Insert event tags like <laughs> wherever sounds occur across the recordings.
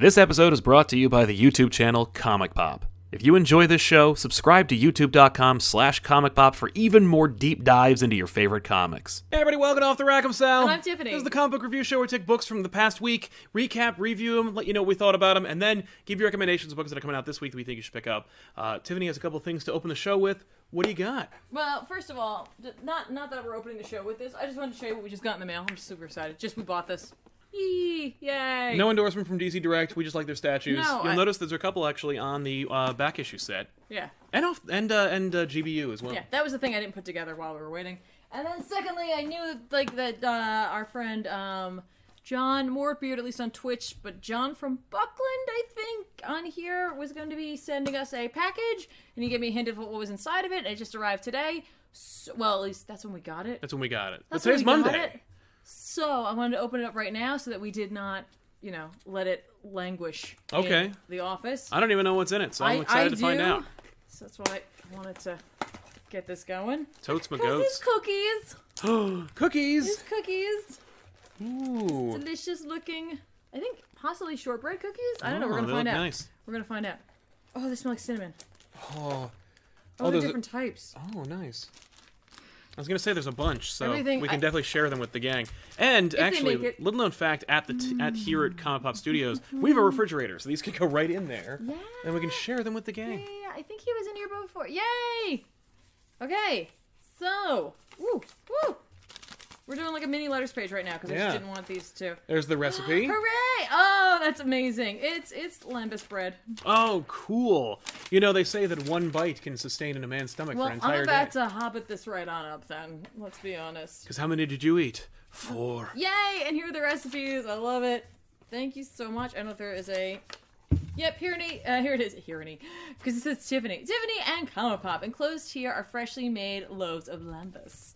This episode is brought to you by the YouTube channel Comic Pop. If you enjoy this show, subscribe to youtube.com slash comic pop for even more deep dives into your favorite comics. Hey everybody, welcome to Off the Rack, I'm Sal. And I'm Tiffany. This is the comic book review show where we take books from the past week, recap, review them, let you know what we thought about them, and then give you recommendations of books that are coming out this week that we think you should pick up. Uh, Tiffany has a couple things to open the show with. What do you got? Well, first of all, not not that we're opening the show with this. I just wanted to show you what we just got in the mail. I'm super excited. Just we bought this. Yee! Yay! No endorsement from DC Direct. We just like their statues. No, You'll I- notice there's a couple actually on the uh, back issue set, Yeah, and off and uh, and uh, GBU as well. yeah. That was the thing I didn't put together while we were waiting. And then secondly, I knew like that uh, our friend um, John Morebeard, at least on Twitch, but John from Buckland, I think, on here was going to be sending us a package, and he gave me a hint of what was inside of it. And it just arrived today. So, well, at least that's when we got it. That's when we got it. That's but today's when we got Monday. it. So I wanted to open it up right now so that we did not, you know, let it languish. in Okay. the office. I don't even know what's in it, so I'm I- excited I to find do. out. So that's why I wanted to get this going. Totes my these goats. cookies, <gasps> Cookies. these cookies, Ooh. delicious looking. I think possibly shortbread cookies. I don't know. Oh, We're gonna they find look out. Nice. We're gonna find out. Oh, they smell like cinnamon. Oh. Oh, Oh, they're there's a- different types. Oh, nice. I was gonna say there's a bunch, so Everything- we can I- definitely share them with the gang. And actually, it- little known fact at the t- at here at Comic Pop Studios, mm-hmm. we have a refrigerator, so these could go right in there, Yeah. and we can share them with the gang. Yeah, I think he was in here before. Yay! Okay, so woo woo. We're doing like a mini letters page right now because I Yeah. just didn't want these to. There's the recipe. <gasps> Hooray! Oh, that's amazing. It's it's lembas bread. Oh, cool. You know, they say that one bite can sustain in a man's stomach Well, for an I'm entire about day. to hobbit this right on up then. Let's be honest. Because how many did you eat? Four. Yay! And here are the recipes. I love it. Thank you so much. I don't know if there is a. Yep, Hirony. Uh, here it is. Because it says Tiffany. Tiffany and Comic Pop. Enclosed here are freshly made loaves of lembas.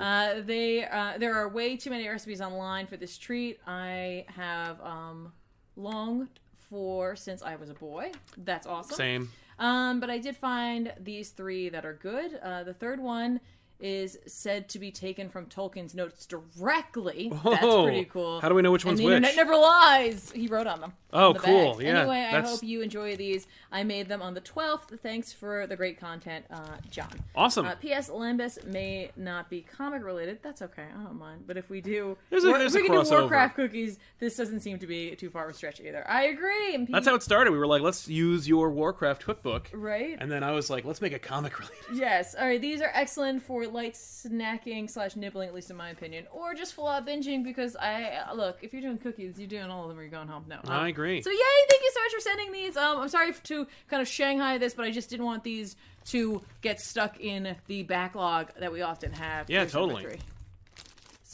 Uh, they uh, there are way too many recipes online for this treat. I have um, longed for since I was a boy. That's awesome. Same. Um, but I did find these three that are good. Uh, the third one is said to be taken from Tolkien's notes directly. That's pretty cool. How do we know which and one's the which? internet never lies. He wrote on them. Oh, on the cool. Yeah, Anyway, I hope you enjoy these. I made them on the 12th. Thanks for the great content, uh, John. Awesome. Uh, P.S. Lembas may not be comic related. That's okay. I don't mind. But if we do, There's a- there's if we can do. Warcraft cookies, this doesn't seem to be too far of a stretch either. I agree. And That's how it started. We were like, let's use your Warcraft cookbook. right. And then I was like, let's make a comic related. Yes. All right. These are excellent for light snacking slash nibbling, at least in my opinion, or just full out binging. Because I look, if you're doing cookies, you're doing all of them. Or you're going home. No. Um, I agree. So yay! Thank you so much for sending these. Um, I'm sorry to kind of Shanghai this, but I just didn't want these to get stuck in the backlog that we often have. Yeah, Here's totally.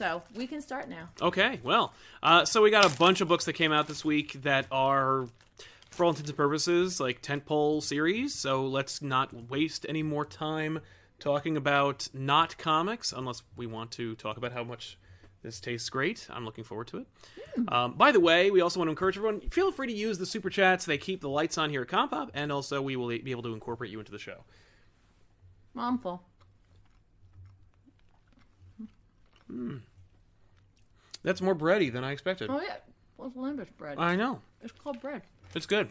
So we can start now. Okay, well, uh, so we got a bunch of books that came out this week that are, for all intents and purposes, like tentpole series. So let's not waste any more time talking about not comics, unless we want to talk about how much this tastes great. I'm looking forward to it. Hmm. Um, by the way, we also want to encourage everyone. Feel free to use the super chats. They keep the lights on here at Compop, and also we will be able to incorporate you into the show. Mom full. Hmm. That's more bready than I expected. Oh yeah. What's lembas bread? I know. it's called bread. It's good.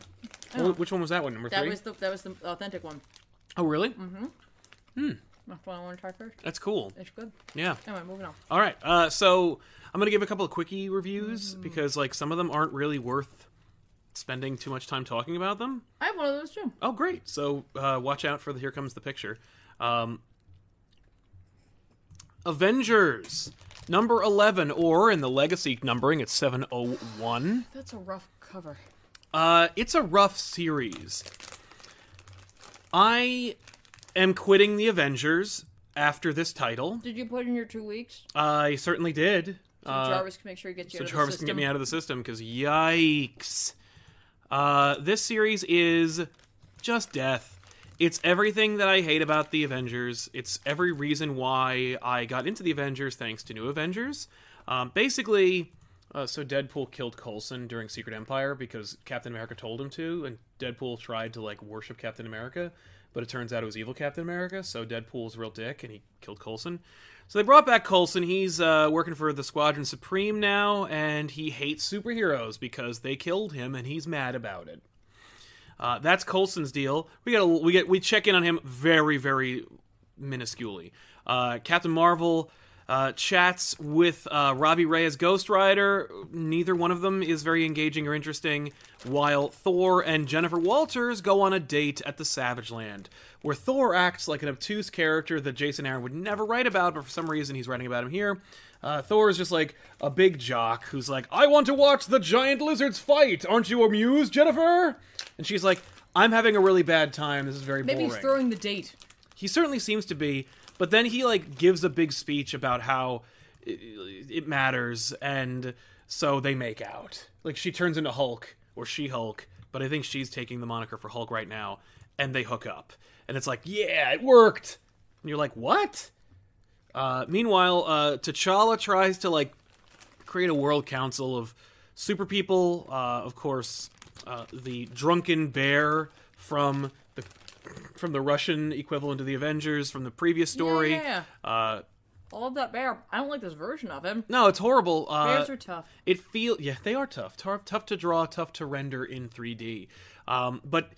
Oh. Wh- Which one was that one? Number That three? was the that was the authentic one. Oh, really? Mm-hmm. That's what I want to try first. That's cool. It's good. Yeah. Anyway, moving on. All right. Uh, so I'm gonna give a couple of quickie reviews Mm. because like some of them aren't really worth spending too much time talking about them. I have one of those too. Oh, great. So uh, watch out for the here comes the picture. Um, Avengers number 11 or in the legacy numbering it's 701. That's a rough cover. Uh, it's a rough series. I am quitting the Avengers after this title. Did you put in your two weeks? I certainly did. So Uh, Jarvis can make sure he gets you so out of Jarvis can get me out of the system because yikes. Uh, this series is just death. It's everything that I hate about the Avengers. It's every reason why I got into the Avengers thanks to New Avengers. Um, basically, uh, so Deadpool killed Coulson during Secret Empire because Captain America told him to, and Deadpool tried to like worship Captain America, but it turns out it was evil Captain America. So Deadpool's real dick, and he killed Coulson. So they brought back Coulson. He's uh, working for the Squadron Supreme now, and he hates superheroes because they killed him, and he's mad about it. Uh, that's Coulson's deal. We get a, we get we check in on him very very minusculely. Uh, Captain Marvel uh, chats with uh, Robbie Ray as Ghost Rider. Neither one of them is very engaging or interesting. While Thor and Jennifer Walters go on a date at the Savage Land, where Thor acts like an obtuse character that Jason Aaron would never write about, but for some reason he's writing about him here. Uh, Thor is just like a big jock who's like, I want to watch the giant lizards fight. Aren't you amused, Jennifer? And she's like, I'm having a really bad time. This is very Maybe boring. he's throwing the date. He certainly seems to be, but then he like gives a big speech about how it, it matters, and so they make out. Like she turns into Hulk or She Hulk, but I think she's taking the moniker for Hulk right now, and they hook up, and it's like, yeah, it worked. And you're like, what? Uh, meanwhile, uh, T'Challa tries to like create a world council of super people. Uh, of course, uh, the drunken bear from from the Russian equivalent of the Avengers from the previous story. Yeah, Uh, I love that bear. I don't like this version of him. no, it's horrible. Uh, Bears are tough. it feel yeah they are tough tough tough to draw tough to render in 3d um, but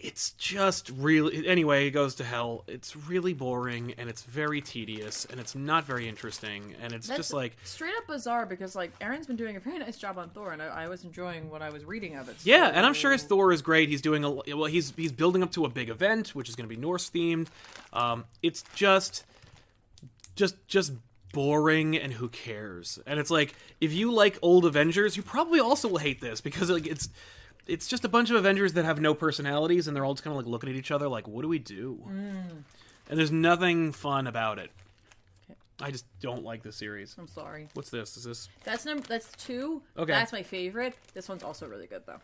it's just really anyway it goes to hell. It's really boring and it's very tedious and it's not very interesting and it's That's just like straight up bizarre because like Aaron's been doing a very <laughs> nice job on Thor, and I, I was enjoying what I was reading of it. yeah and i'm sure his thor is great. He's doing a well he's he's building up to a big event which is going to be norse themed um, it's just just just boring and who cares? And it's like if you like old avengers you probably also will hate this because like it's it's just a bunch of avengers that have no personalities and they're all just kind of like looking at each other like what do we do and there's nothing fun about it i just don't like the series I'm sorry. what's this is this That's number. That's two. Okay. That's my favorite. This one's also really good though.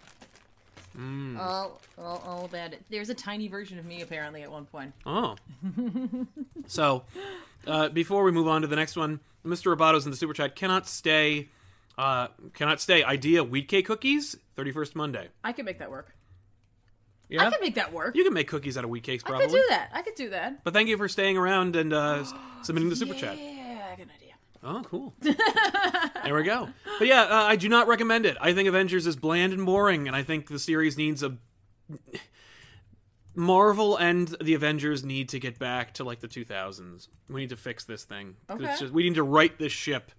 Mm. All, all, all about it. There's a tiny version of me apparently at one point. Oh. so, uh, before we move on to the next one, Mr. Roboto's in the super chat cannot stay. Uh, cannot stay. Idea wheat cake cookies. Thirty first Monday. I could make that work. Yeah, I could make that work. you can make cookies out of wheat cakes Probably. I could do that. I could do that. But thank you for staying around and uh, <gasps> submitting the super chat. Yeah, good idea. Oh, cool. <laughs> there we go. But yeah, uh, I do not recommend it. I think Avengers is bland and boring, and I think the series needs a. <laughs> Marvel and the Avengers need to get back to like the 2000s. We need to fix this thing. Okay. Just we need to right this ship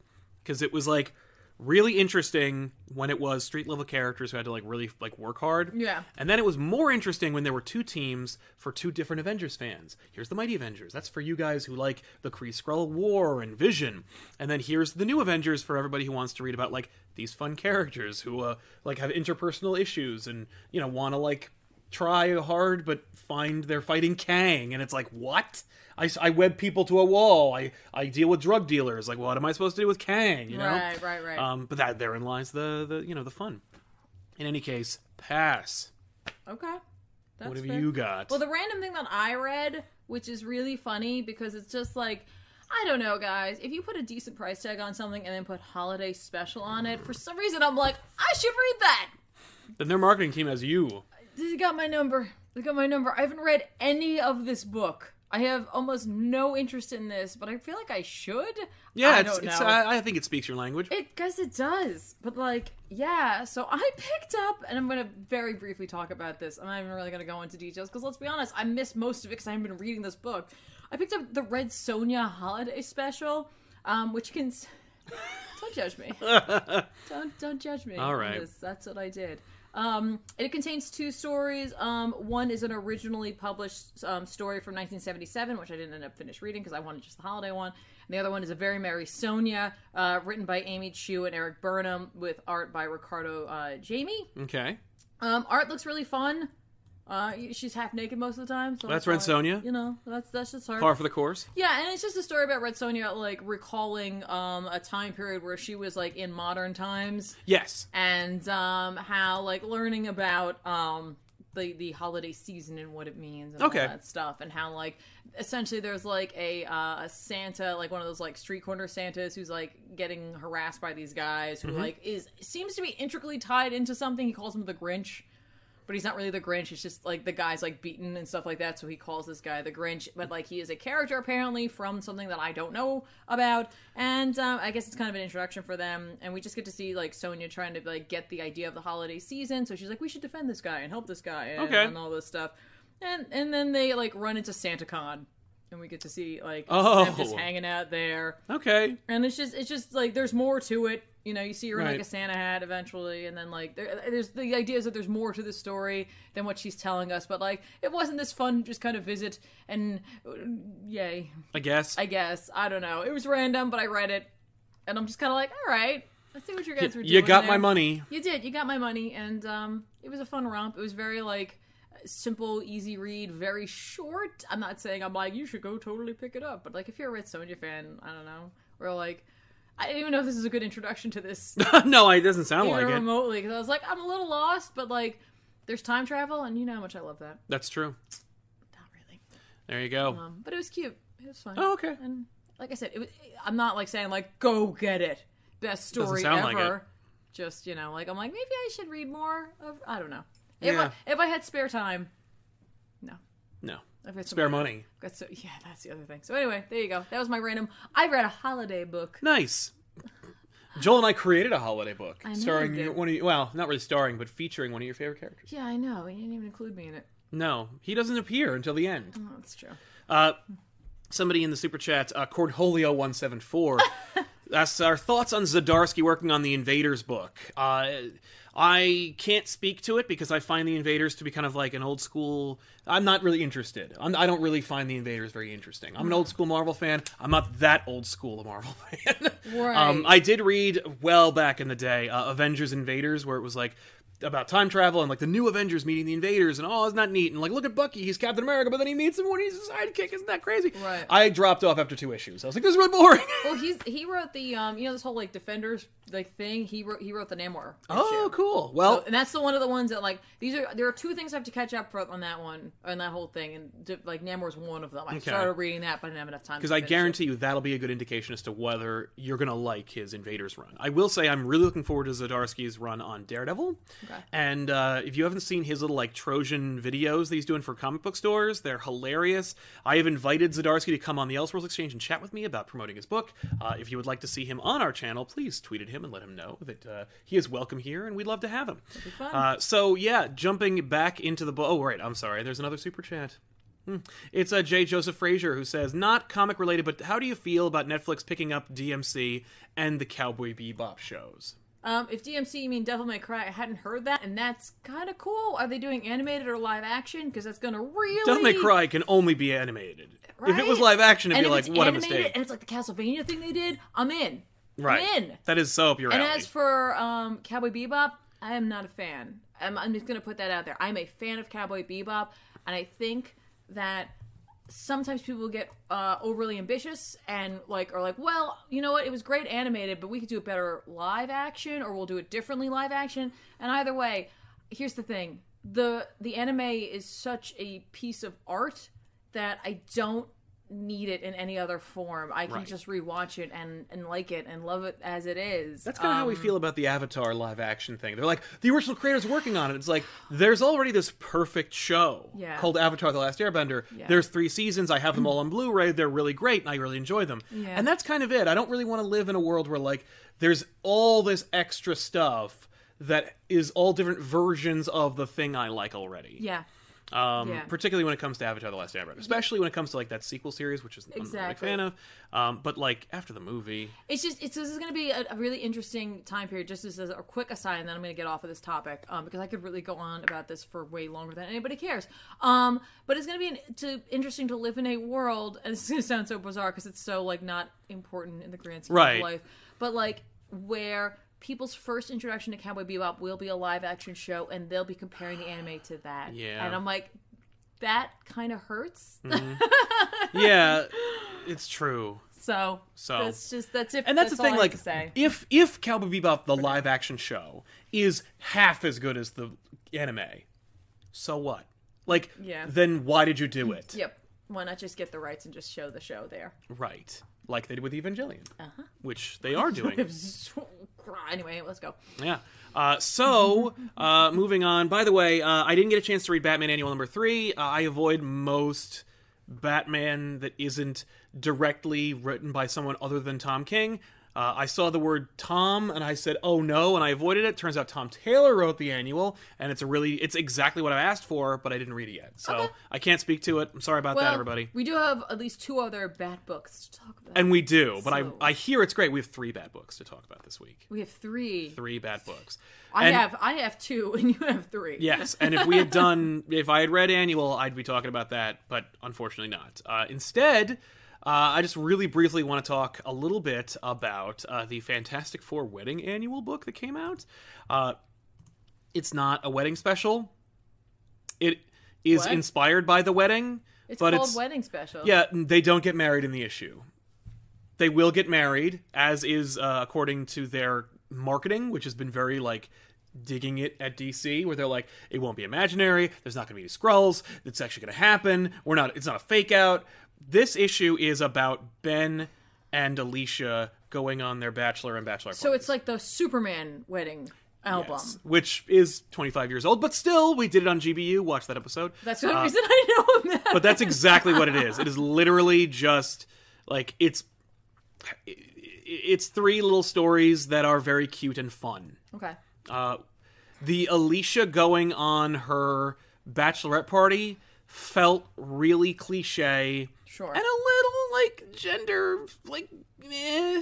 because it was like really interesting when it was street level characters who had to like really like work hard. Yeah. And then it was more interesting when there were two teams for two different Avengers fans. Here's the Mighty Avengers. That's for you guys who like the Kree Skrull War and Vision. And then here's the new Avengers for everybody who wants to read about like these fun characters who uh like have interpersonal issues and you know want to like try hard but find they're fighting Kang and it's like what? I, I web people to a wall. I, I deal with drug dealers. Like, what am I supposed to do with Kang? You know, Right, right, right. Um, but that therein lies the, the you know the fun. In any case, pass. okay. That's what have fair. you got? Well, the random thing that I read, which is really funny because it's just like, I don't know, guys. If you put a decent price tag on something and then put holiday special on it, for some reason I'm like, I should read that. then their marketing team has you. They got my number. They got my number. I haven't read any of this book. I have almost no interest in this, but I feel like I should. Yeah, I it's, it's. I, I think it speaks your language. It guess it does, but like, yeah. So I picked up, and I'm gonna very briefly talk about this. I'm not even really gonna go into details because let's be honest, I missed most of it because I haven't been reading this book. I picked up the Red Sonja Holiday Special, um, which can. <laughs> don't judge me. <laughs> don't don't judge me. All right, this. That's what I did. Um, it contains two stories. Um, one is an originally published um, story from 1977, which I didn't end up finish reading because I wanted just the holiday one. And the other one is a Very Merry Sonja, uh, written by Amy Chu and Erik Burnham, with art by Ricardo uh, Jamie. Okay. Um, art looks really fun. Uh, she's half naked most of the time. So That's Red Sonja? You know, that's that's just her. Par for the course. Yeah, and it's just a story about Red Sonja like recalling um, a time period where she was like in modern times Yes. and um, how like learning about um, the the holiday season and what it means and Okay. all that stuff and how like essentially there's like a uh, a Santa like one of those like street corner Santas who's like getting harassed by these guys Mm-hmm. who like is seems to be intricately tied into something. He calls him the Grinch. But he's not really the Grinch. It's just like the guy's like beaten and stuff like that, so he calls this guy the Grinch. But like he is a character apparently from something that I don't know about, and um, I guess it's kind of an introduction for them. And we just get to see like Sonja trying to like get the idea of the holiday season. So she's like, we should defend this guy and help this guy and, Okay. and all this stuff. And and then they like run into SantaCon. And we get to see like Oh. them just hanging out there, Okay. and it's just it's just like there's more to it. You know, you see her in like a Santa hat eventually, and then like there, there's the idea is that there's more to the story than what she's telling us. But like, it wasn't this fun just kind of visit and yay, I guess. I guess I don't know. It was random, but I read it, and I'm just kind of like, all right, let's see what you guys were doing. you got my money. You did. You got my money, and um, it was a fun romp. It was very like simple, easy read, very short. I'm not saying I'm like you should go totally pick it up, but like if you're a Red Sonja fan, I don't know, or like I don't even know if this is a good introduction to this <laughs> no, it doesn't sound like it. remotely because I was like I'm a little lost, but like there's time travel, and you know how much I love that. That's true. Not really, There you go. um, but it was cute. It was fun. oh, okay. And like I said, it was. I'm not like saying like go get it, best story sound like ever. it. Just you know, like I'm like maybe I should read more of. I don't know. If Yeah. I if I had spare time, no. No. I've got Spare money. Got so yeah, that's the other thing. So anyway, there you go. That was my random. I read a holiday book. Nice. Joel and I created a holiday book I starring one of you, well, not really starring, but featuring one of your favorite characters. Yeah, I know. You didn't even include me in it. No, he doesn't appear until the end. Oh, that's true. Uh, somebody in the super chat, uh, Cordholio174, asks <laughs> our thoughts on Zdarsky working on the Invaders book. Uh, I can't speak to it because I find the Invaders to be kind of like an old school. I'm not really interested. I'm, I don't really find the Invaders very interesting. I'm an old school Marvel fan. I'm not that old school a Marvel <laughs> fan. Right. Um, I did read well back in the day uh, Avengers Invaders, where it was like about time travel and like the new Avengers meeting the Invaders, and oh, isn't that neat? And like, look at Bucky, he's Captain America, but then he meets him when he's a sidekick. Isn't that crazy? Right. I dropped off after two issues. I was like, this is really boring. <laughs> Well, he's he wrote the um you know this whole like Defenders like thing. He wrote he wrote the Namor. oh, issue. cool. Well, and that's the one of the ones that like these are there are two things I have to catch up for on that one on that whole thing and like Namor's one of them. I started reading that but I didn't have enough time because I finish it. guarantee you that'll be a good indication as to whether you're going to like his Invaders run. I will say I'm really looking forward to Zdarsky's run on Daredevil. Okay. And uh, if you haven't seen his little like Trojan videos that he's doing for comic book stores, they're hilarious. I have invited Zdarsky to come on the Elseworlds Exchange and chat with me about promoting his book. Uh, if you would like to see him on our channel, please tweet at him and let him know that uh, he is welcome here and we'd love to have him. Uh, so yeah, jumping back into the book. Oh, right. I'm sorry. There's another super chat. Hmm. It's uh, J. Joseph Frazier who says, not comic related, but how do you feel about Netflix picking up DMC and the Cowboy Bebop shows? Um, if DMC you mean Devil May Cry, I hadn't heard that, and that's kind of cool. Are they doing animated or live action? Because that's gonna really Devil May Cry can only be animated. Right? If it was live action, it'd and be like, what a mistake. And it's like the Castlevania thing they did. I'm in. right. I'm in. That is so up your And alley. And as for um, Cowboy Bebop, I am not a fan. I'm, I'm just going to put that out there. I'm a fan of Cowboy Bebop, and I think that sometimes people get uh, overly ambitious and like are like, well, you know what? It was great animated, but we could do it better live action, or we'll do it differently live action. And either way, here's the thing: the the anime is such a piece of art that I don't need it in any other form. I can Right. just rewatch it and and like it and love it as it is. That's kind of how we Um, feel about the Avatar live action thing. They're like, the original creators working on it. It's like, there's already this perfect show Yeah. called Avatar The Last Airbender. Yeah. There's three seasons. I have them all on Blu ray. They're really great, and I really enjoy them. Yeah. And that's kind of it. I don't really want to live in a world where, like, there's all this extra stuff that is all different versions of the thing I like already. Yeah. Um, Yeah. Particularly when it comes to Avatar: The Last Airbender, especially when it comes to like that sequel series, which is I'm not a big Exactly. fan of. Um, but like after the movie, It's just it's this is going to be a, a really interesting time period. Just as a quick aside, and then I'm going to get off of this topic um, because I could really go on about this for way longer than anybody cares. Um, but it's going to be an, to, interesting to live in a world, and it's going to sound so bizarre because it's so like not important in the grand scheme Right. of life, but like where people's first introduction to Cowboy Bebop will be a live action show, and they'll be comparing the anime to that. Yeah. and I'm like, that kind of hurts. <laughs> yeah, it's true. so So- that's just that's it. And that's, the thing, like, if if Cowboy Bebop, the live action show, is half as good as the anime, so what? Like, Yeah. then why did you do it? Yep. Why not just get the rights and just show the show there? Right, like they did with Evangelion, Uh-huh. which they are doing. <laughs> <laughs> anyway, let's go. yeah. Uh, so, uh, moving on. By the way, uh, I didn't get a chance to read Batman Annual Number Three. Uh, I avoid most Batman that isn't directly written by someone other than Tom King. Uh, I saw the word Tom and I said, "Oh no!" and I avoided it. Turns out Tom Taylor wrote the annual, and it's a really, it's exactly what I asked for, but I didn't read it yet, so Okay. I can't speak to it. I'm sorry about well, that, everybody. we do have at least two other bad books to talk about. And we do, but So- I, I hear it's great. We have three bad books to talk about this week. we have three. Three bad books. I And- have I have two, <laughs> and you have three. Yes, and if we had done, if I had read Annual, I'd be talking about that, but unfortunately not. Uh, instead, uh, I just really briefly want to talk a little bit about uh, the Fantastic Four Wedding Annual book that came out. Uh, it's not a wedding special. It is What? inspired by the wedding, it's but called it's Wedding Special. yeah, they don't get married in the issue. They will get married, as is uh, according to their marketing, which has been very like digging it at DC, where they're like, it won't be imaginary. There's not going to be any scrolls. It's actually going to happen. We're not. It's not a fake out. This issue is about Ben and Alicia going on their bachelor and bachelor. So it's like the Superman wedding album. Yes, which is 25 years old, but still, we did it on GBU. Watch that episode. That's the only reason I know. That. but that's exactly what it is. It is literally just like it's it's three little stories that are very cute and fun. okay. Uh, the Alicia going on her bachelorette party felt really cliche Sure. and a little like gender like eh.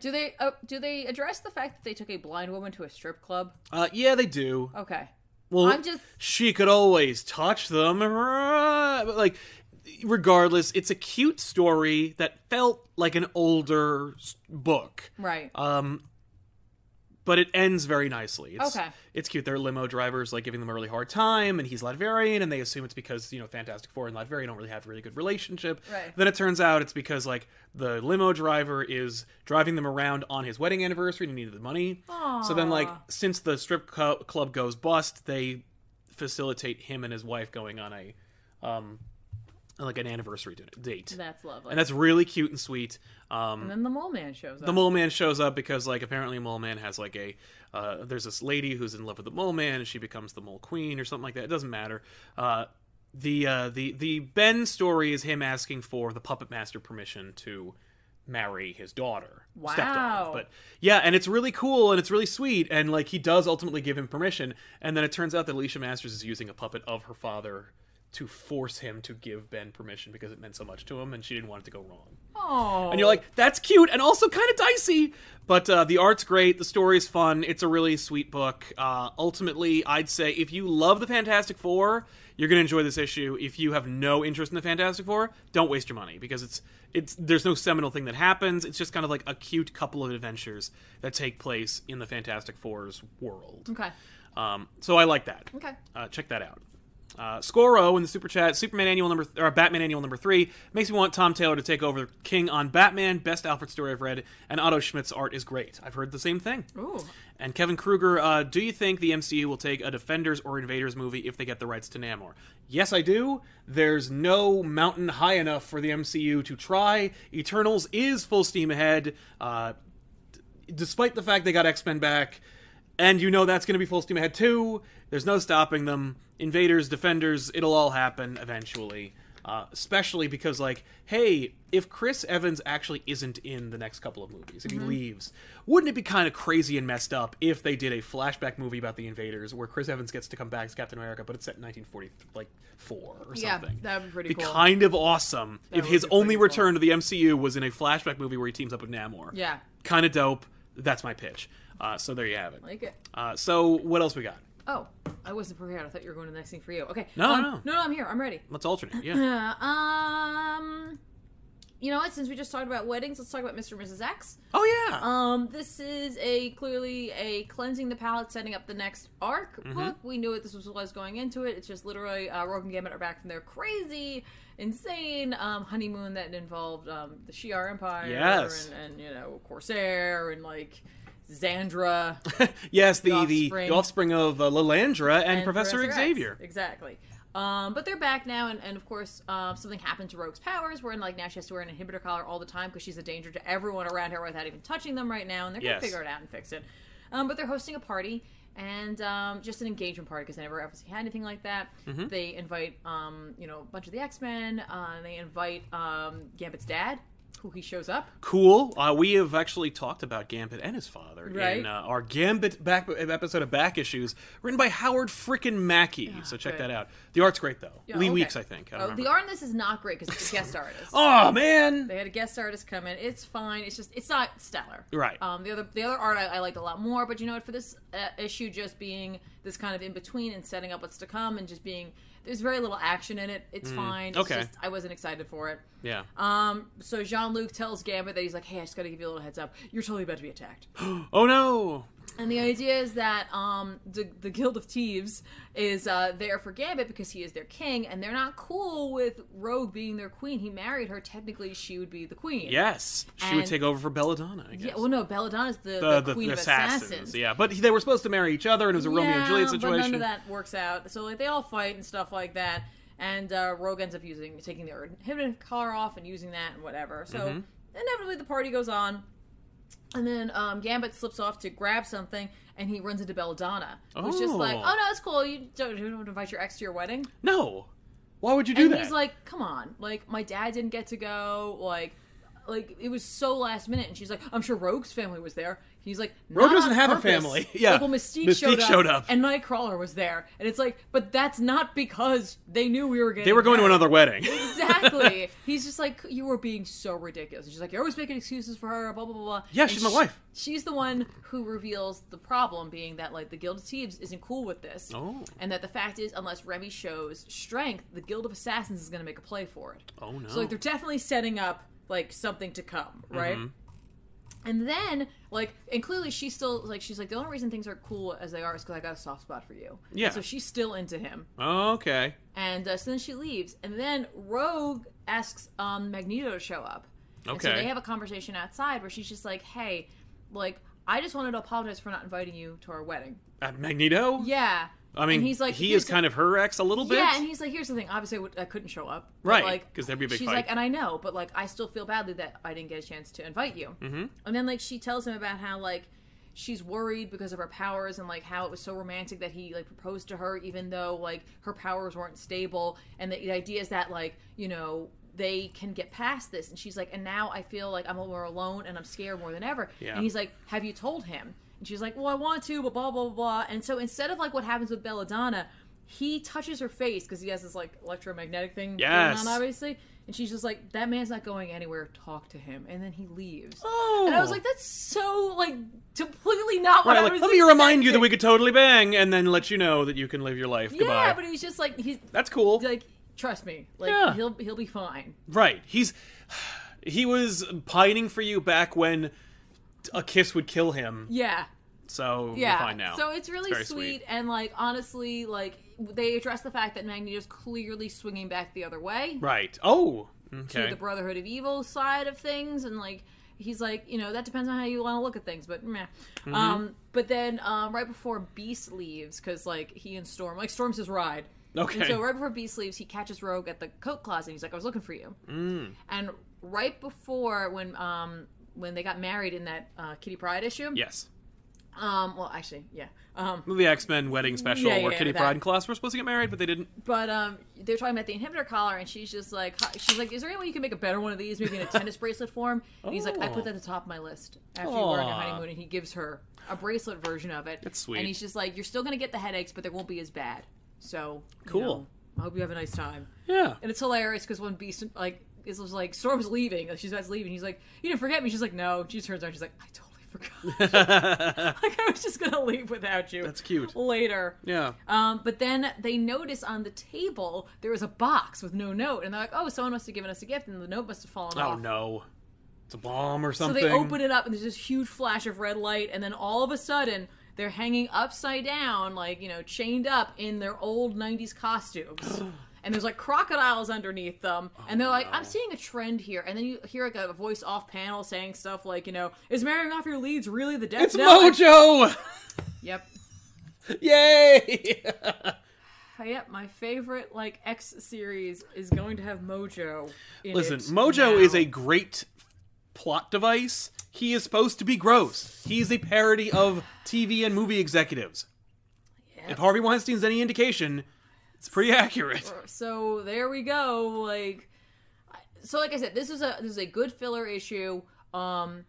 Do they uh, do they address the fact that they took a blind woman to a strip club? Uh, yeah, they do. Okay. Well, I'm just- she could always touch them. But like, regardless, it's a cute story that felt like an older book. Right. Um, but it ends very nicely. It's, Okay. It's cute. They're limo drivers, like giving them a really hard time, and he's Latverian, and they assume it's because you know Fantastic Four and Latveria don't really have a really good relationship. Right. Then it turns out it's because like the limo driver is driving them around on his wedding anniversary and he needed the money. Aww. So then, like, since the strip club goes bust, they facilitate him and his wife going on a, um, like an anniversary date, That's lovely. and that's really cute and sweet. Um, and then the mole man shows up. the mole man shows up because like apparently mole man has like a uh, there's this lady who's in love with the mole man and she becomes the mole queen or something like that it doesn't matter uh, the uh, the the ben story is him asking for the puppet master permission to marry his daughter Wow. stepdaughter but yeah and it's really cool and it's really sweet and like he does ultimately give him permission and then it turns out that alicia masters is using a puppet of her father to force him to give ben permission because it meant so much to him and she didn't want it to go wrong Oh. and you're like, that's cute and also kind of dicey. But uh, the art's great, the story's fun. It's a really sweet book. Uh, ultimately, I'd say if you love the Fantastic Four, you're gonna enjoy this issue. If you have no interest in the Fantastic Four, don't waste your money because it's it's there's no seminal thing that happens. It's just kind of like a cute couple of adventures that take place in the Fantastic Four's world. Okay. Um, so I like that. Okay. Uh, check that out. Uh, Scoro in the super chat, Superman annual number or Batman annual number three makes me want Tom Taylor to take over King on Batman. Best Alfred story I've read, and Otto Schmidt's art is great. I've heard the same thing. Ooh. And Kevin Kruger, uh, do you think the MCU will take a Defenders or Invaders movie if they get the rights to Namor? Yes, I do. There's no mountain high enough for the MCU to try. Eternals is full steam ahead. Uh, despite the fact they got X Men back, and you know that's going to be full steam ahead too. There's no stopping them. Invaders, Defenders, it'll all happen eventually. Uh, especially because, like, hey, if Chris Evans actually isn't in the next couple of movies, if he leaves, wouldn't it be kind of crazy and messed up if they did a flashback movie about the Invaders where Chris Evans gets to come back as Captain America, but it's set in 1940, like four or Yeah, something? that'd be pretty Be cool. kind of awesome if his only cool. return to the MCU was in a flashback movie where he teams up with Namor Yeah. kind of dope. That's my pitch. Uh, so there you have it. Like it. Uh, so what else we got? Oh, I wasn't prepared. I thought you were going to the next thing for you. Okay. No, um, no. no, no. I'm here. I'm ready. Let's alternate. Yeah. <clears throat> Um, you know what? Since we just talked about weddings, let's talk about Mr. and Mrs. X. Oh yeah. Um, this is a clearly a cleansing the palate, setting up the next arc Mm-hmm. book. We knew it. This was was going into it. It's just literally uh, Rogue and Gambit are back from their crazy, insane um, honeymoon that involved um, the Shi'ar Empire Yes. and, and you know Corsair and like Xandra. <laughs> yes, the the offspring. the offspring of uh, Lilandra and, and Professor X. Xavier. Exactly. Um, but they're back now, and, and of course, uh, something happened to Rogue's powers, where like now she has to wear an inhibitor collar all the time because she's a danger to everyone around her without even touching them right now, and they're gonna Yes. figure it out and fix it. Um, but they're hosting a party, and um, just an engagement party because they never obviously had anything like that. Mm-hmm. They invite, um, you know, a bunch of the X Men. Uh, they invite um, Gambit's dad, who he shows up. Cool. Uh, we have actually talked about Gambit and his father Right. in uh, our Gambit back episode of Back Issues, written by Howard frickin' Mackie. so check good. that out. The art's great though. Yeah, Lee okay. Weeks, I think. I Oh, remember. the art in this is not great because it's a guest <laughs> artist. Oh man. They had a guest artist come in. It's fine. It's just it's not stellar. Right. Um, the other the other art I, I liked a lot more, but you know what? For this uh, issue, just being this kind of in between and setting up what's to come, and just being there's very little action in it. It's fine. It's Mm, okay. just, I wasn't excited for it. Yeah. Um, so Jean Luc tells Gambit that he's like, "Hey, I just got to give you a little heads up. You're totally about to be attacked." <gasps> Oh no. And the idea is that um, the, the Guild of Thieves is uh, there for Gambit because he is their king, and they're not cool with Rogue being their queen. He married her. Technically, she would be the queen. Yes, she would take over for Belladonna. I guess. Yeah, well, no, Belladonna's the, the, the, queen the of assassins. assassins. Yeah, but they were supposed to marry each other, and it was a Romeo and Juliet situation. But none of that works out. So like they all fight and stuff like that, and uh, Rogue ends up using taking the inhibitor collar off and using that and whatever. So Mm-hmm. inevitably the party goes on, and then um, Gambit slips off to grab something, and he runs into Belladonna, who's just like, Oh. "Oh no, it's cool. You don't, you don't invite your ex to your wedding." No, why would you do and that? he's like, "Come on, like my dad didn't get to go, like." Like it was so last minute, and she's like, "I'm sure Rogue's family was there." He's like, Rogue doesn't have a family. <laughs> Yeah. Like, well, Mystique, Mystique showed, up, showed up. and Nightcrawler was there, and it's like, but that's not because they knew we were getting. they were going to another wedding. <laughs> Exactly. He's just like, you were being so ridiculous. And she's like, you're always making excuses for her. Blah blah blah blah. Yeah, And she's my wife. She's the one who reveals the problem being that like the Guild of Thieves isn't cool with this. Oh. And that the fact is, unless Remy shows strength, the Guild of Assassins is going to make a play for it. oh no. So like they're definitely setting up like something to come, right? Mm-hmm. And then like and clearly she's still like she's like the only reason things are cool as they are is because I got a soft spot for you. And Yeah. so she's still into him, okay. and uh, so then she leaves, and then Rogue asks um, Magneto to show up. And so Okay. they have a conversation outside where she's just like, "Hey, like I just wanted to apologize for not inviting you to our wedding." Uh, Magneto. Yeah. I mean, and he's like, he is kind of her ex a little bit. Yeah, and he's like, here's the thing. Obviously, I, would, I couldn't show up. but, Right, Like, 'cause there'd be a big she's fight. like, and I know, but like, I still feel badly that I didn't get a chance to invite you. Mm-hmm. And then like, she tells him about how like she's worried because of her powers and like how it was so romantic that he like proposed to her, even though like her powers weren't stable. And the, the idea is that like you know they can get past this. And she's like, and now I feel like I'm more alone and I'm scared more than ever. Yeah. And he's like, have you told him? And she's like, well, I want to, but blah, blah, blah, blah. And so instead of like what happens with Belladonna, he touches her face because he has this like electromagnetic thing Yes. going on, obviously. And she's just like, that man's not going anywhere. Talk to him. And then he leaves. Oh. And I was like, that's so like completely not what Right, I like, was let me remind you that we could totally bang, and then let you know that you can live your life. Yeah, Goodbye. but he's just like he's That's cool. like trust me, like Yeah. he'll he'll be fine. Right. He's he was pining for you back when a kiss would kill him. Yeah. So Yeah. you're fine now. So it's really very sweet, sweet. and like honestly, like they address the fact that Magneto's clearly swinging back the other way right. Oh. Okay. to the Brotherhood of Evil side of things, and like he's like, you know, that depends on how you want to look at things, but meh. Mm-hmm. Um, but then um, right before Beast leaves, because like he and Storm, like Storm's his ride. Okay. And so right before Beast leaves, he catches Rogue at the coat closet. And he's like, "I was looking for you." Mm. And right before when um when they got married in that uh, Kitty Pryde issue, yes. um, well actually, yeah, um, The X Men wedding special Yeah, yeah, where yeah, Kitty that. Pryde and Colossus were supposed to get married, but they didn't. But um, they're talking about the inhibitor collar, and she's just like, she's like, "Is there any way you can make a better one of these, maybe in a tennis bracelet form?" And he's like, "I put that at the top of my list after you were on your honeymoon." And he gives her a bracelet version of it. That's sweet. And he's just like, "You're still gonna get the headaches, but they won't be as bad." So you Cool. know, I hope you have a nice time. Yeah. And it's hilarious because when Beast like is was like Storm's leaving, she's about to leave, and he's like, "You didn't forget me." She's like, "No." She turns around, she's like, "I totally forgot. <laughs> <laughs> like I was just gonna leave without you." That's cute. Later. yeah. Um, but then they notice on the table there was a box with no note, and they're like, "Oh, someone must have given us a gift, and the note must have fallen Oh off." Oh no. It's a bomb or something. So they open it up, and there's this huge flash of red light, and then all of a sudden they're hanging upside down, like you know, chained up in their old '90s costumes. <gasps> And there's like crocodiles underneath them, and they're like, Oh. "I'm seeing a trend here." And then you hear like a voice off panel saying stuff like, "You know, is marrying off your leads really the death It's knell?" Mojo. <laughs> Yep, Yay! Uh, yep, my favorite like X series is going to have Mojo. In Listen, Mojo now. is a great plot device. He is supposed to be gross. He is a parody of TV and movie executives. If Harvey Weinstein's any indication, it's pretty accurate. So there we go. Like, so like I said, this is a this is a good filler issue. Um,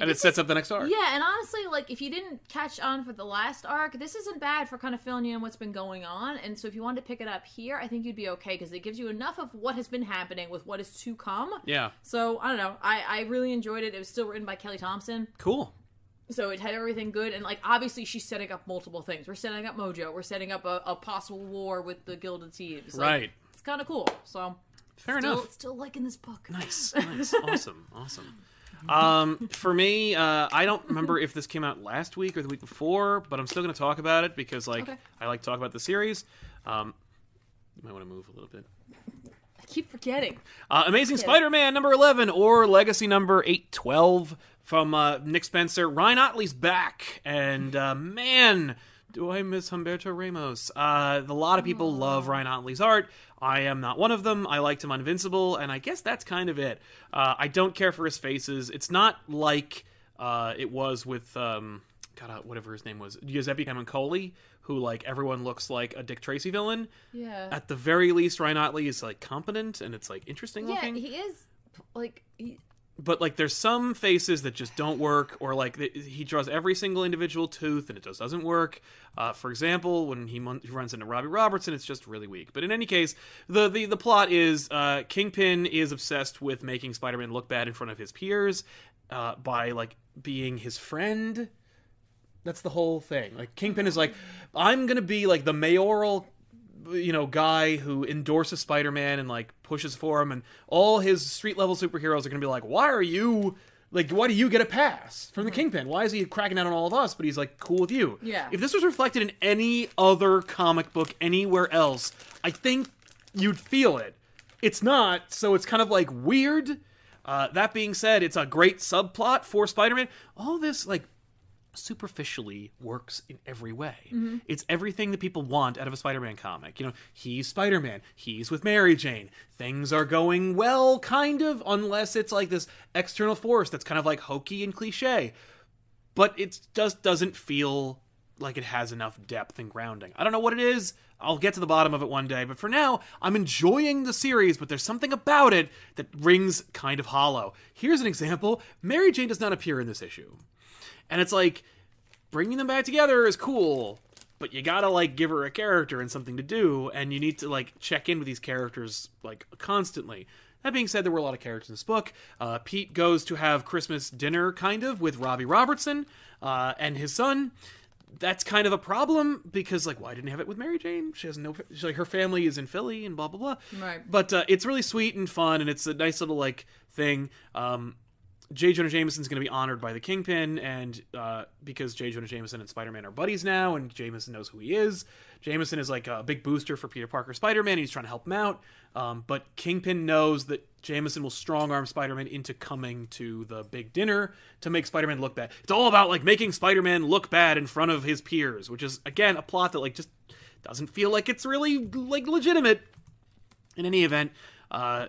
And it sets up the next arc. yeah, and honestly, like if you didn't catch on for the last arc, this isn't bad for kind of filling you in what's been going on. And so if you wanted to pick it up here, I think you'd be okay because it gives you enough of what has been happening with what is to come. Yeah. So I don't know. I I really enjoyed it. It was still written by Kelly Thompson. Cool. So it had everything good, and like obviously she's setting up multiple things. We're setting up Mojo. We're setting up a, a possible war with the Gilded Thieves. Like, Right. It's kind of cool. So Fair still, enough. Still liking this book. Nice, <laughs> nice, awesome, awesome. Um, for me, uh, I don't remember if this came out last week or the week before, but I'm still going to talk about it because, like, Okay. I like to talk about the series. Um, you might want to move a little bit. I keep forgetting. Uh, Amazing Spider-Man number 11 or Legacy number 812 from uh, Nick Spencer. Ryan Ottley's back, and uh, man, do I miss Humberto Ramos. Uh, a lot of people love Ryan Ottley's art. I am not one of them. I liked him on Invincible, and I guess that's kind of it. Uh, I don't care for his faces. It's not like uh, it was with um, God, uh, whatever his name was, Giuseppe Camuncoli, who like everyone looks like a Dick Tracy villain. Yeah. At the very least, Ryan Ottley is like competent and it's like interesting yeah, looking he is like he, but like there's some faces that just don't work or like he draws every single individual tooth and it just doesn't work. Uh, for example when he, mon- runs into robbie robertson it's just really weak. But in any case the the, the plot is uh, kingpin is obsessed with making spider-man look bad in front of his peers uh, by like being his friend. That's the whole thing. Like kingpin is like i'm gonna be like the mayoral you know guy who endorses spider-man and like pushes for him and all his street level superheroes are gonna be like why are you like why do you get a pass from the kingpin? Why is he cracking down on all of us? But he's like cool with you. Yeah. if this was reflected in any other comic book anywhere else i think you'd feel it. It's not so it's kind of like weird. Uh, that being said it's a great subplot for spider-man. All this like superficially works in every way. Mm-hmm. It's everything that people want out of a Spider-Man comic. You know, he's Spider-Man, he's with Mary Jane. Things are going well kind of unless it's like this external force that's kind of like hokey and cliche. But it just doesn't feel like it has enough depth and grounding. I don't know what it is. I'll get to the bottom of it one day, but for now, I'm enjoying the series, but there's something about it that rings kind of hollow. Here's an example. Mary Jane does not appear in this issue. And it's like bringing them back together is cool, but you gotta like give her a character and something to do, and you need to like check in with these characters like constantly. That being said, there were a lot of characters in this book. Uh, Pete goes to have Christmas dinner, kind of, with Robbie Robertson uh, and his son. That's kind of a problem because, like, why didn't have it with Mary Jane? She has no, she's like, her family is in Philly and blah blah blah. Right. But uh, it's really sweet and fun, and it's a nice little like thing. Um, J. Jonah Jameson's going to be honored by the Kingpin, and uh, because J. Jonah Jameson and Spider Man are buddies now, and Jameson knows who he is, Jameson is like a big booster for Peter Parker Spider Man. He's trying to help him out, um, but Kingpin knows that Jameson will strong arm Spider Man into coming to the big dinner to make Spider Man look bad. It's all about like making Spider Man look bad in front of his peers, which is again a plot that like just doesn't feel like it's really like legitimate. In any event, uh,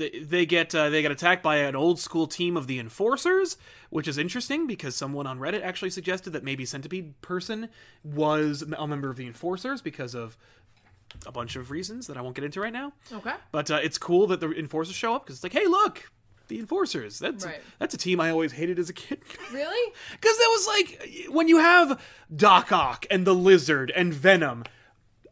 they, they get uh, they get attacked by an old school team of the enforcers, which is interesting because someone on Reddit actually suggested that maybe Centipede person was a member of the enforcers because of a bunch of reasons that I won't get into right now. Okay. But uh, it's cool that the enforcers show up because it's like, hey, look, the enforcers. That's Right. that's a team I always hated as a kid. <laughs> Really? Because that was like when you have Doc Ock and the Lizard and Venom,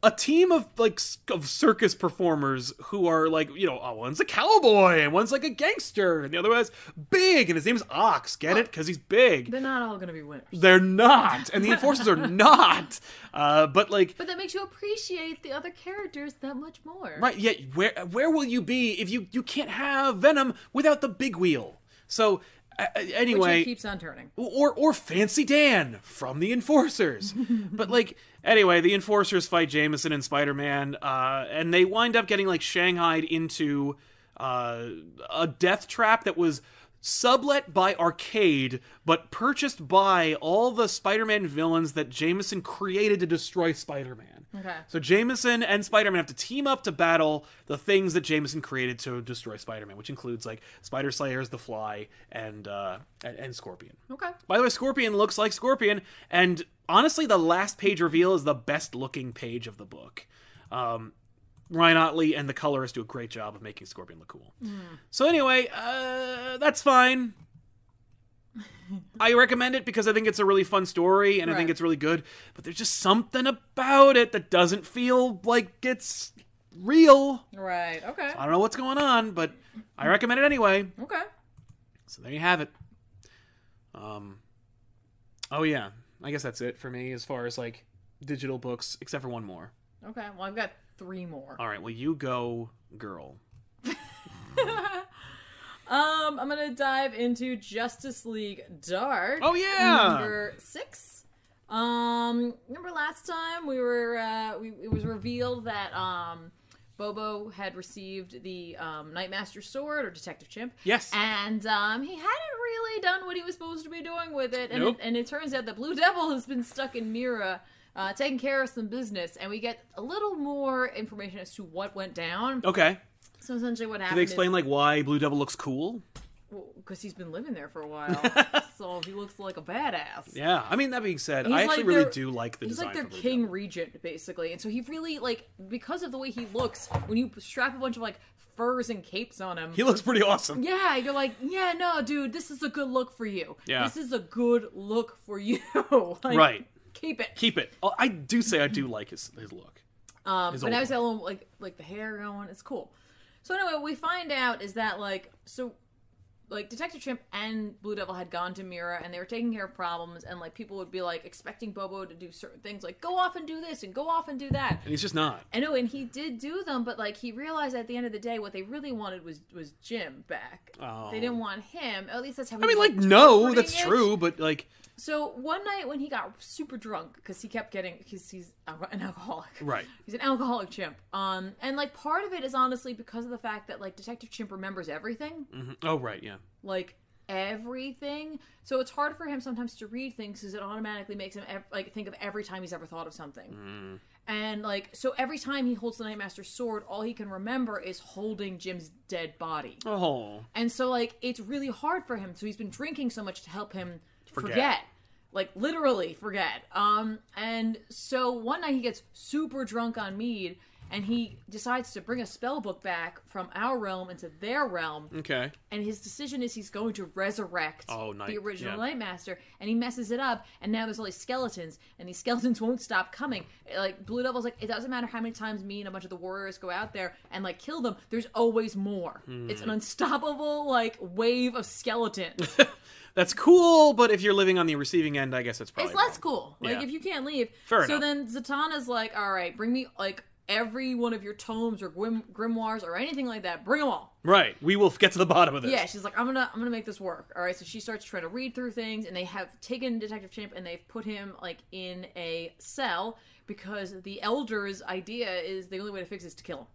a team of like of circus performers who are like you know oh, one's a cowboy and one's like a gangster and the other one's big and his name's Ox. Get it? Because he's big. They're not all gonna be winners. They're not, and the enforcers are <laughs> not. Uh, but like But that makes you appreciate the other characters that much more. Right, yeah. Where where will you be if you you can't have Venom without the big wheel? So uh, anyway, keeps on turning. or or Fancy Dan from the Enforcers. <laughs> but like anyway, the Enforcers fight Jameson and Spider Man, uh, and they wind up getting like shanghaied into uh, a death trap that was sublet by Arcade, but purchased by all the Spider-Man villains that Jameson created to destroy Spider-Man. Okay. So Jameson and Spider-Man have to team up to battle the things that Jameson created to destroy Spider-Man, which includes like Spider Slayers, the Fly, and uh, and, and Scorpion. Okay. By the way, Scorpion looks like Scorpion, and honestly, the last page reveal is the best looking page of the book. Um, Ryan Ottley and the colorist do a great job of making Scorpion look cool. So anyway, uh, that's fine. I recommend it because I think it's a really fun story and I think it's really good. But there's just something about it that doesn't feel like it's real. Right. Okay. I don't know what's going on, but I recommend it anyway. Okay. So there you have it. Um. Oh yeah, I guess that's it for me as far as like digital books, except for one more. Okay. Well, I've got three more. All right, well you go, girl. <laughs> Um, I'm gonna dive into Justice League Dark. Oh yeah. number six. Um, remember last time we were uh, we, it was revealed that um, Bobo had received the um, Nightmaster sword or Detective Chimp, Yes. and um, he hadn't really done what he was supposed to be doing with it. And, Nope. it, and it turns out that Blue Devil has been stuck in Myrra. Uh, taking care of some business, and we get a little more information as to what went down. Okay. So essentially, what happened they is- explain like why Blue Devil looks cool? because he's been living there for a while, <laughs> so he looks like a badass. Yeah. I mean, that being said, He's I actually like really their- do like the He's design like their king Devil. regent, basically, and so he really like because of the way he looks. When you strap a bunch of like furs and capes on him, He looks pretty awesome. yeah, you're like, yeah, no, dude, this is a good look for you. Yeah. this is a good look for you. <laughs> Like, Right. Keep it. Keep it. Oh, I do say I do like his his look. Um, His but now he's got like like the hair going. It's cool. So anyway, what we find out is that like so like Detective Chimp and Blue Devil had gone to Myrra and they were taking care of problems and like people would be like expecting Bobo to do certain things like go off and do this and go off and do that. And he's just not. I know, oh, and he did do them, but like he realized at the end of the day, what they really wanted was was Jim back. Oh. They didn't want him. At least that's how. I mean, like, no, that's it. true, but like, So one night when he got super drunk because he kept getting because he's an alcoholic. right. He's an alcoholic chimp. Um, and like part of it is honestly because of the fact that like Detective Chimp remembers everything, hmm Oh, right. Yeah. like everything. So it's hard for him sometimes to read things because it automatically makes him ev- like think of every time he's ever thought of something. Mm. And like so every time he holds the Nightmaster sword, all he can remember is holding Jim's dead body. Oh. And so like it's really hard for him. So he's been drinking so much to help him Forget. forget. Like literally forget. Um and so one night he gets super drunk on mead and he decides to bring a spell book back from our realm into their realm Okay. and his decision is he's going to resurrect Oh, night- the original yeah. Nightmaster, and he messes it up, and now there's all these skeletons, and these skeletons <laughs> won't stop coming. Like Blue Devil's like, it doesn't matter how many times me and a bunch of the warriors go out there and like kill them. There's always more. It's Hmm. an unstoppable like wave of skeletons. <laughs> That's cool, but if you're living on the receiving end, I guess it's probably it's less wrong. cool. Like Yeah. if you can't leave. Fair so enough. then Zatanna's like, all right, bring me like every one of your tomes or grim- grimoires or anything like that. Bring them all. Right. We will get to the bottom of this. Yeah, she's like, I'm gonna, I'm gonna make this work. All right, so she starts trying to read through things, and they have taken Detective Chimp and they've put him like in a cell because the Elder's idea is the only way to fix is to kill him.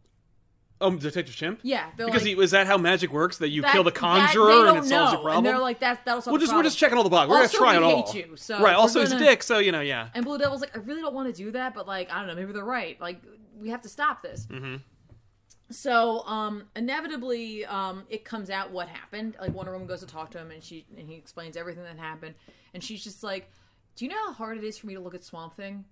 Oh, Detective Chimp. Yeah, Because like, he was that how magic works? That you that- kill the conjurer and it solves know. your problem. And they're like, that that'll solve we're the just we're just checking all the boxes. We're Also, gonna try we it all. hate you, so right. Also, he's a gonna- dick. So you know, yeah. And Blue Devil's like, I really don't want to do that, but like, I don't know, maybe they're right. Like, we have to stop this. Mhm. So, um, inevitably, um, it comes out what happened. Like Wonder Woman goes to talk to him, and she and he explains everything that happened. And she's just like, "Do you know how hard it is for me to look at Swamp Thing,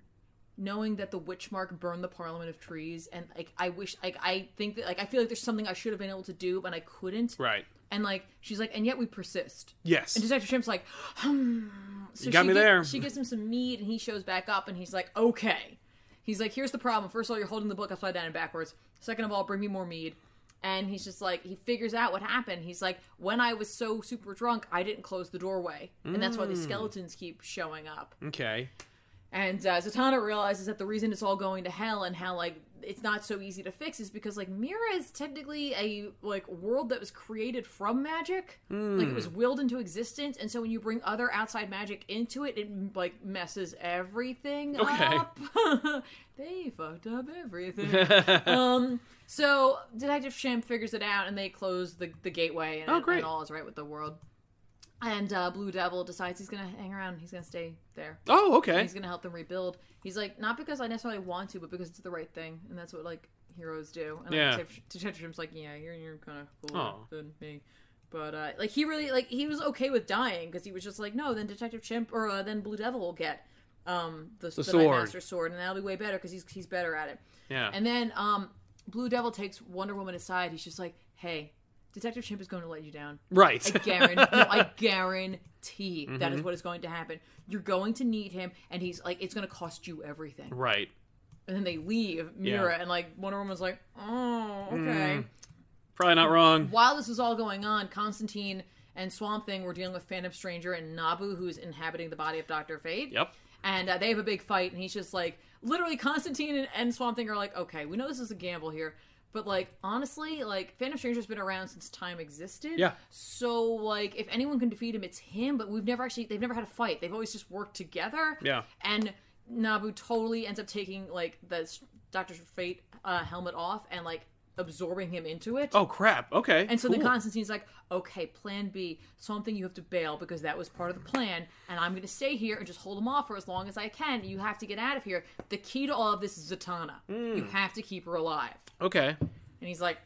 knowing that the witch mark burned the Parliament of Trees, and like I wish, like I think that, like I feel like there's something I should have been able to do, but I couldn't. Right. And like she's like, and yet we persist. Yes. And Detective Shrimp's like, hmm. So You got she me there. She gives him some meat, and he shows back up, and he's like, okay. He's like, here's the problem. First of all, you're holding the book upside down and backwards. Second of all, bring me more mead. And he's just like, he figures out what happened. He's like, when I was so super drunk, I didn't close the doorway, and that's why the Mm. skeletons keep showing up. Okay. And uh, Zatanna realizes that the reason it's all going to hell and how like it's not so easy to fix is because like Myrra is technically a like world that was created from magic, like it was willed into existence, and so when you bring other outside magic into it, it like messes everything Okay. up. <laughs> they fucked up everything. <laughs> um, so Detective Chimp figures it out, and they close the the gateway, and, Oh, great. and all is right with the world. And uh, Blue Devil decides he's gonna hang around. He's gonna stay there. Oh, okay. He's gonna help them rebuild. He's like, not because I necessarily want to, but because it's the right thing, and that's what like heroes do. And like, Yeah. Detective, Detective Shrimp's like, yeah, you're you're kind of cooler than me. But uh, like he really like he was okay with dying because he was just like, no, then Detective Chimp or uh, then Blue Devil will get um the, the, sword. Night Master sword, and that'll be way better because he's he's better at it. Yeah. And then um Blue Devil takes Wonder Woman aside. He's just like, hey, Detective Chimp is going to let you down. right. I guarantee, no, I <laughs> guarantee that Mm-hmm. is what is going to happen. You're going to need him, and he's like, it's going to cost you everything. right. And then they leave Myrra, and like Wonder Woman's like, oh, Mm. okay. Probably not wrong. While this was all going on, Constantine and Swamp Thing were dealing with Phantom Stranger and Nabu, who's inhabiting the body of Doctor Fate. Yep. And uh, they have a big fight, and he's just like, literally, Constantine and, and Swamp Thing are like, okay, we know this is a gamble here. But like honestly, like Phantom Stranger's been around since time existed. Yeah. So like, if anyone can defeat him, it's him. But we've never actually, they've never had a fight. They've always just worked together. Yeah. And Nabu totally ends up taking like the Doctor Fate uh, helmet off and like absorbing him into it. Oh crap. Okay. And so cool. then Constantine's like, okay, plan B, something you have to bail because that was part of the plan, and I'm going to stay here and just hold him off for as long as I can. You have to get out of here. The key to all of this is Zatanna. Hmm. You have to keep her alive. Okay. And he's like,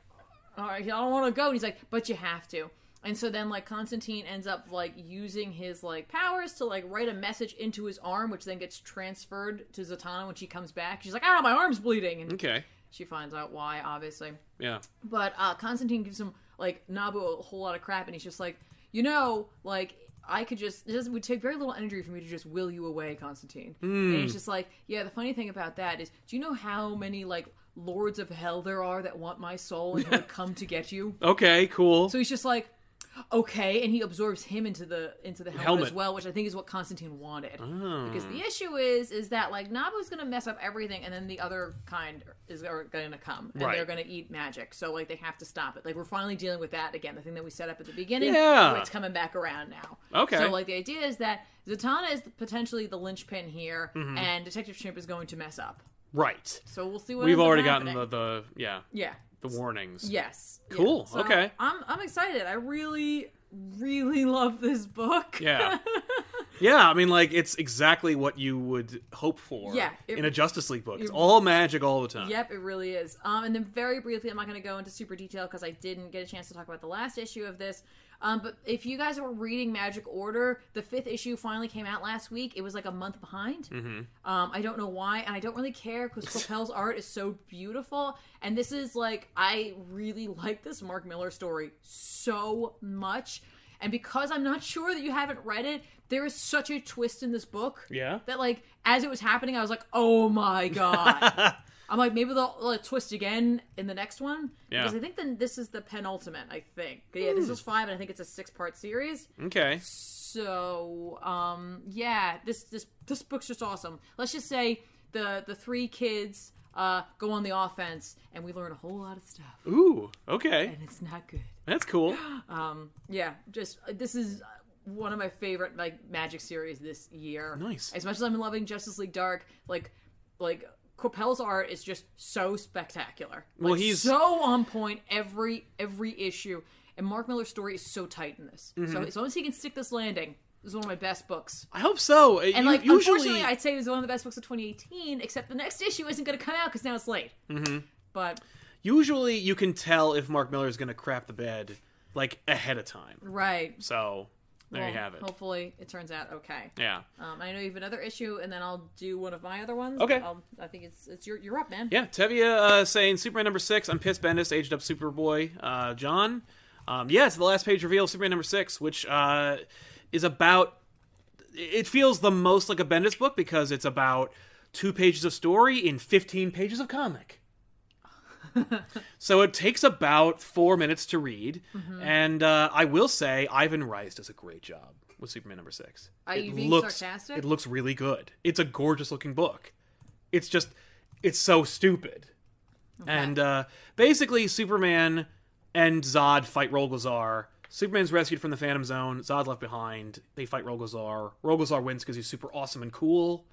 all right, I don't want to go. And he's like, but you have to. And so then like Constantine ends up like using his like powers to like write a message into his arm, which then gets transferred to Zatanna when she comes back. She's like, ah, my arm's bleeding, and Okay. She finds out why, obviously. Yeah. But uh, Constantine gives him like Nabu a whole lot of crap, and he's just like, you know, like I could just it doesn't would take very little energy for me to just will you away, Constantine. And he's just like, yeah. The funny thing about that is, do you know how many like lords of hell there are that want my soul and would <laughs> come to get you? Okay. Cool. So he's just like, okay, and he absorbs him into the into the helmet, Helmet. as well, which I think is what Constantine wanted. Oh. Because the issue is, is that like Nabu's gonna mess up everything, and then the other kind is are gonna come, and Right. they're gonna eat magic. So like they have to stop it. Like we're finally dealing with that again. The thing that we set up at the beginning, Yeah. it's coming back around now. Okay. So like the idea is that Zatanna is potentially the linchpin here, Mm-hmm. and Detective Chimp is going to mess up. right. So we'll see what We've already gotten the, the yeah yeah. The warnings. Yes. Yeah. Cool, So okay. I'm I'm excited. I really really love this book. Yeah. <laughs> Yeah, I mean, like it's exactly what you would hope for. Yeah, it- in a Justice League book, it's all magic all the time. Yep, it really is. Um, and then very briefly, I'm not going to go into super detail because I didn't get a chance to talk about the last issue of this. Um, but if you guys were reading Magic Order, the fifth issue finally came out last week. It was like a month behind. Mm-hmm. Um, I don't know why, and I don't really care because Coipel's art is so beautiful. And this is like, I really like this Mark Millar story so much. And because I'm not sure that you haven't read it, there is such a twist in this book Yeah. that like as it was happening, I was like, "Oh my god!" <laughs> I'm like, maybe they'll, they'll twist again in the next one Yeah. because I think then this is the penultimate. I think, yeah, this is five, and I think it's a six part series. Okay. So, um, yeah, this this this book's just awesome. Let's just say the the three kids uh go on the offense, and we learn a whole lot of stuff, Ooh. Okay. and it's not good. That's cool. <gasps> Um, yeah, just uh, this is one of my favorite like magic series this year. Nice. As much as I'm loving Justice League Dark, like like Coipel's art is just so spectacular. Well, Like, he's- so on point every every issue, and Mark Millar's story is so tight in this. Mm-hmm. So as long as he can stick this landing, this is one of my best books. I hope so. And You- like, usually, unfortunately, I'd say it was one of the best books of 2018. Except the next issue isn't going to come out because now it's late. Mm-hmm. But usually you can tell if Mark Millar is going to crap the bed like ahead of time. right, So there well, you have it. Hopefully, it turns out okay. Yeah. Um, I know you have another issue, and then I'll do one of my other ones. Okay. I'll, I think it's it's your you're up, man. Yeah, Tevia uh, saying Superman number six. I'm pissed Bendis aged up Superboy. Uh, John, um, yeah, it's the last page reveal Superman number six, which uh, is about. It feels the most like a Bendis book because it's about two pages of story in 15 pages of comic. <laughs> so it takes about four minutes to read, and uh, I will say Ivan Reis does a great job. with Superman number six. Are it you being looks, sarcastic? It looks really good. It's a gorgeous looking book. It's just, it's so stupid. And uh, basically, Superman and Zod fight Rogol Zaar. Superman's rescued from the Phantom Zone. Zod left behind. They fight Rogol Zaar. Rolgazar wins because he's super awesome and cool.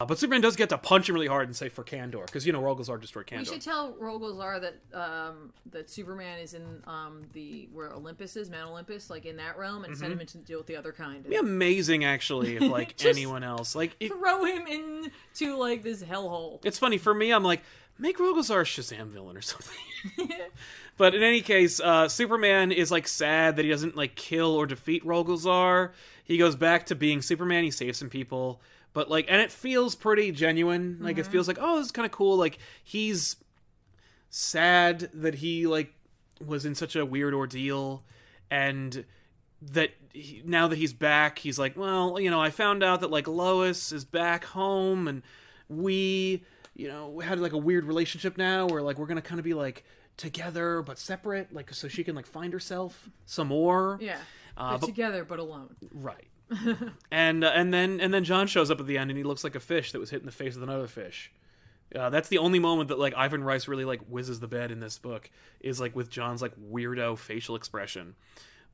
Uh, but Superman does get to punch him really hard and say for Kandor because you know Rogol Zaar destroyed We Kandor. should tell Rogol Zaar that um, that Superman is in um, the where Olympus is, Mount Olympus, like in that realm, and send him in to deal with the other kind. Be amazing actually if <laughs> like anyone else like it, Throw him into like this hellhole. it's funny for me i'm like make Rogol Zaar a shazam villain or something <laughs> <laughs> but in any case uh, superman is like sad that he doesn't like kill or defeat Rogol Zaar. he goes back to being superman he saves some people but like and it feels pretty genuine. Like it feels like oh this is kind of cool. Like he's sad that he like was in such a weird ordeal and that he, now that he's back he's like well you know i found out that like lois is back home and we you know we had like a weird relationship now where like we're gonna kind of be like together but separate like so she can like find herself some more. Yeah, Uh, but- together but alone. right and uh, and then and then john shows up at the end and he looks like a fish that was hit in the face with another fish uh, that's the only moment that like Ivan Reis really like whizzes the bed in this book is like with John's like weirdo facial expression.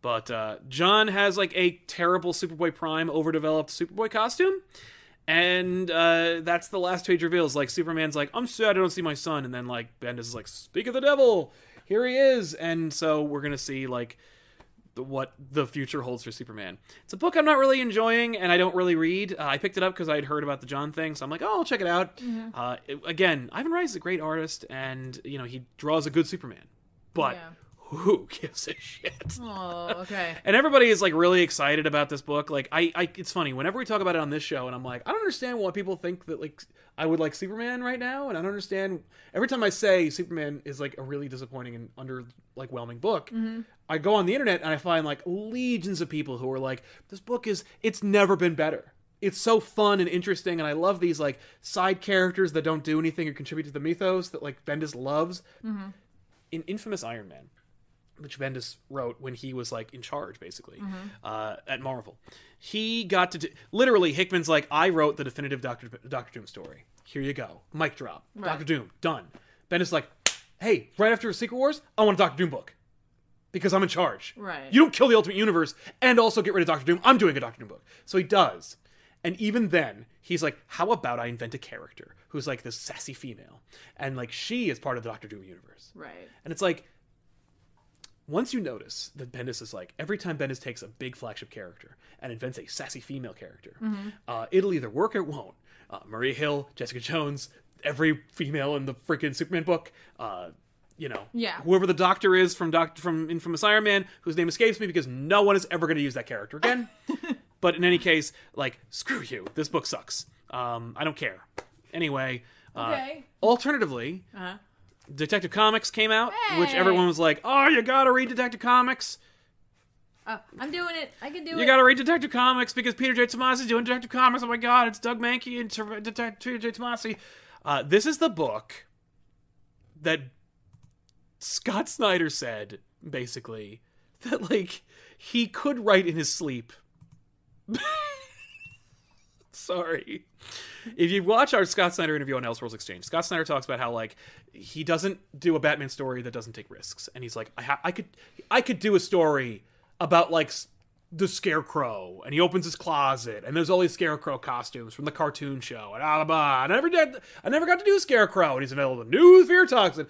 But uh, John has like a terrible Superboy Prime overdeveloped Superboy costume, and uh, that's the last page reveals. Like Superman's like, "I'm sad I don't see my son," and then like Bendis is like, "Speak of the devil, here he is," and so we're gonna see like what the future holds for Superman. It's a book I'm not really enjoying, and I don't really read. Uh, I picked it up because I had heard about the John thing, so I'm like, oh, I'll check it out. Uh, it- again, Ivan Reis is a great artist, and you know he draws a good Superman, but Yeah. Who gives a shit? Oh, okay. <laughs> And everybody is like really excited about this book. Like I, I, it's funny whenever we talk about it on this show, and I'm like, I don't understand why people think that like I would like Superman right now, and I don't understand. Every time I say Superman is like a really disappointing and under like whelming book, mm-hmm. I go on the internet and I find like legions of people who are like, this book is it's never been better. It's so fun and interesting, and I love these like side characters that don't do anything or contribute to the mythos that like Bendis loves. Mm-hmm. In Infamous Iron Man, which Bendis wrote when he was like in charge, basically, uh, at Marvel. He got to do, literally Hickman's like, I wrote the definitive Doctor Doctor Doom story. Here you go, mic drop, Doctor Doom, done. Bendis like, hey, right after Secret Wars, I want a Doctor Doom book because I'm in charge. Right. You don't kill the Ultimate Universe and also get rid of Doctor Doom. I'm doing a Doctor Doom book. So he does. And even then, he's like, how about I invent a character who's like this sassy female? And like she is part of the Doctor Doom universe. Right. And it's like, once you notice that Bendis is like, every time Bendis takes a big flagship character and invents a sassy female character, uh, it'll either work or it won't. Uh, Maria Hill, Jessica Jones, every female in the freaking Superman book, uh, you know, Yeah. whoever the doctor is from Doctor from Infamous Iron Man, whose name escapes me because no one is ever going to use that character again. <laughs> but in any case, like, screw you. This book sucks. Um, I don't care. Anyway, uh, Okay. alternatively, Uh-huh. Detective Comics came out, which everyone was like, "Oh, you gotta read Detective Comics. Oh, I'm doing it. I can do You it. You gotta read Detective Comics because Peter J. Tomasi is doing Detective Comics. Oh my God, it's Doug Mahnke and Detective Peter J. Tomasi. Uh, this is the book that Scott Snyder said, basically, that like he could write in his sleep. <laughs> Sorry. If you watch our Scott Snyder interview on Elseworlds Exchange, Scott Snyder talks about how like he doesn't do a Batman story that doesn't take risks, and he's like, I, ha- I could, I could do a story about like the Scarecrow, and he opens his closet, and there's all these Scarecrow costumes from the cartoon show, and blah, blah, blah. I never did, I never got to do a Scarecrow, and he's available new Fear Toxin.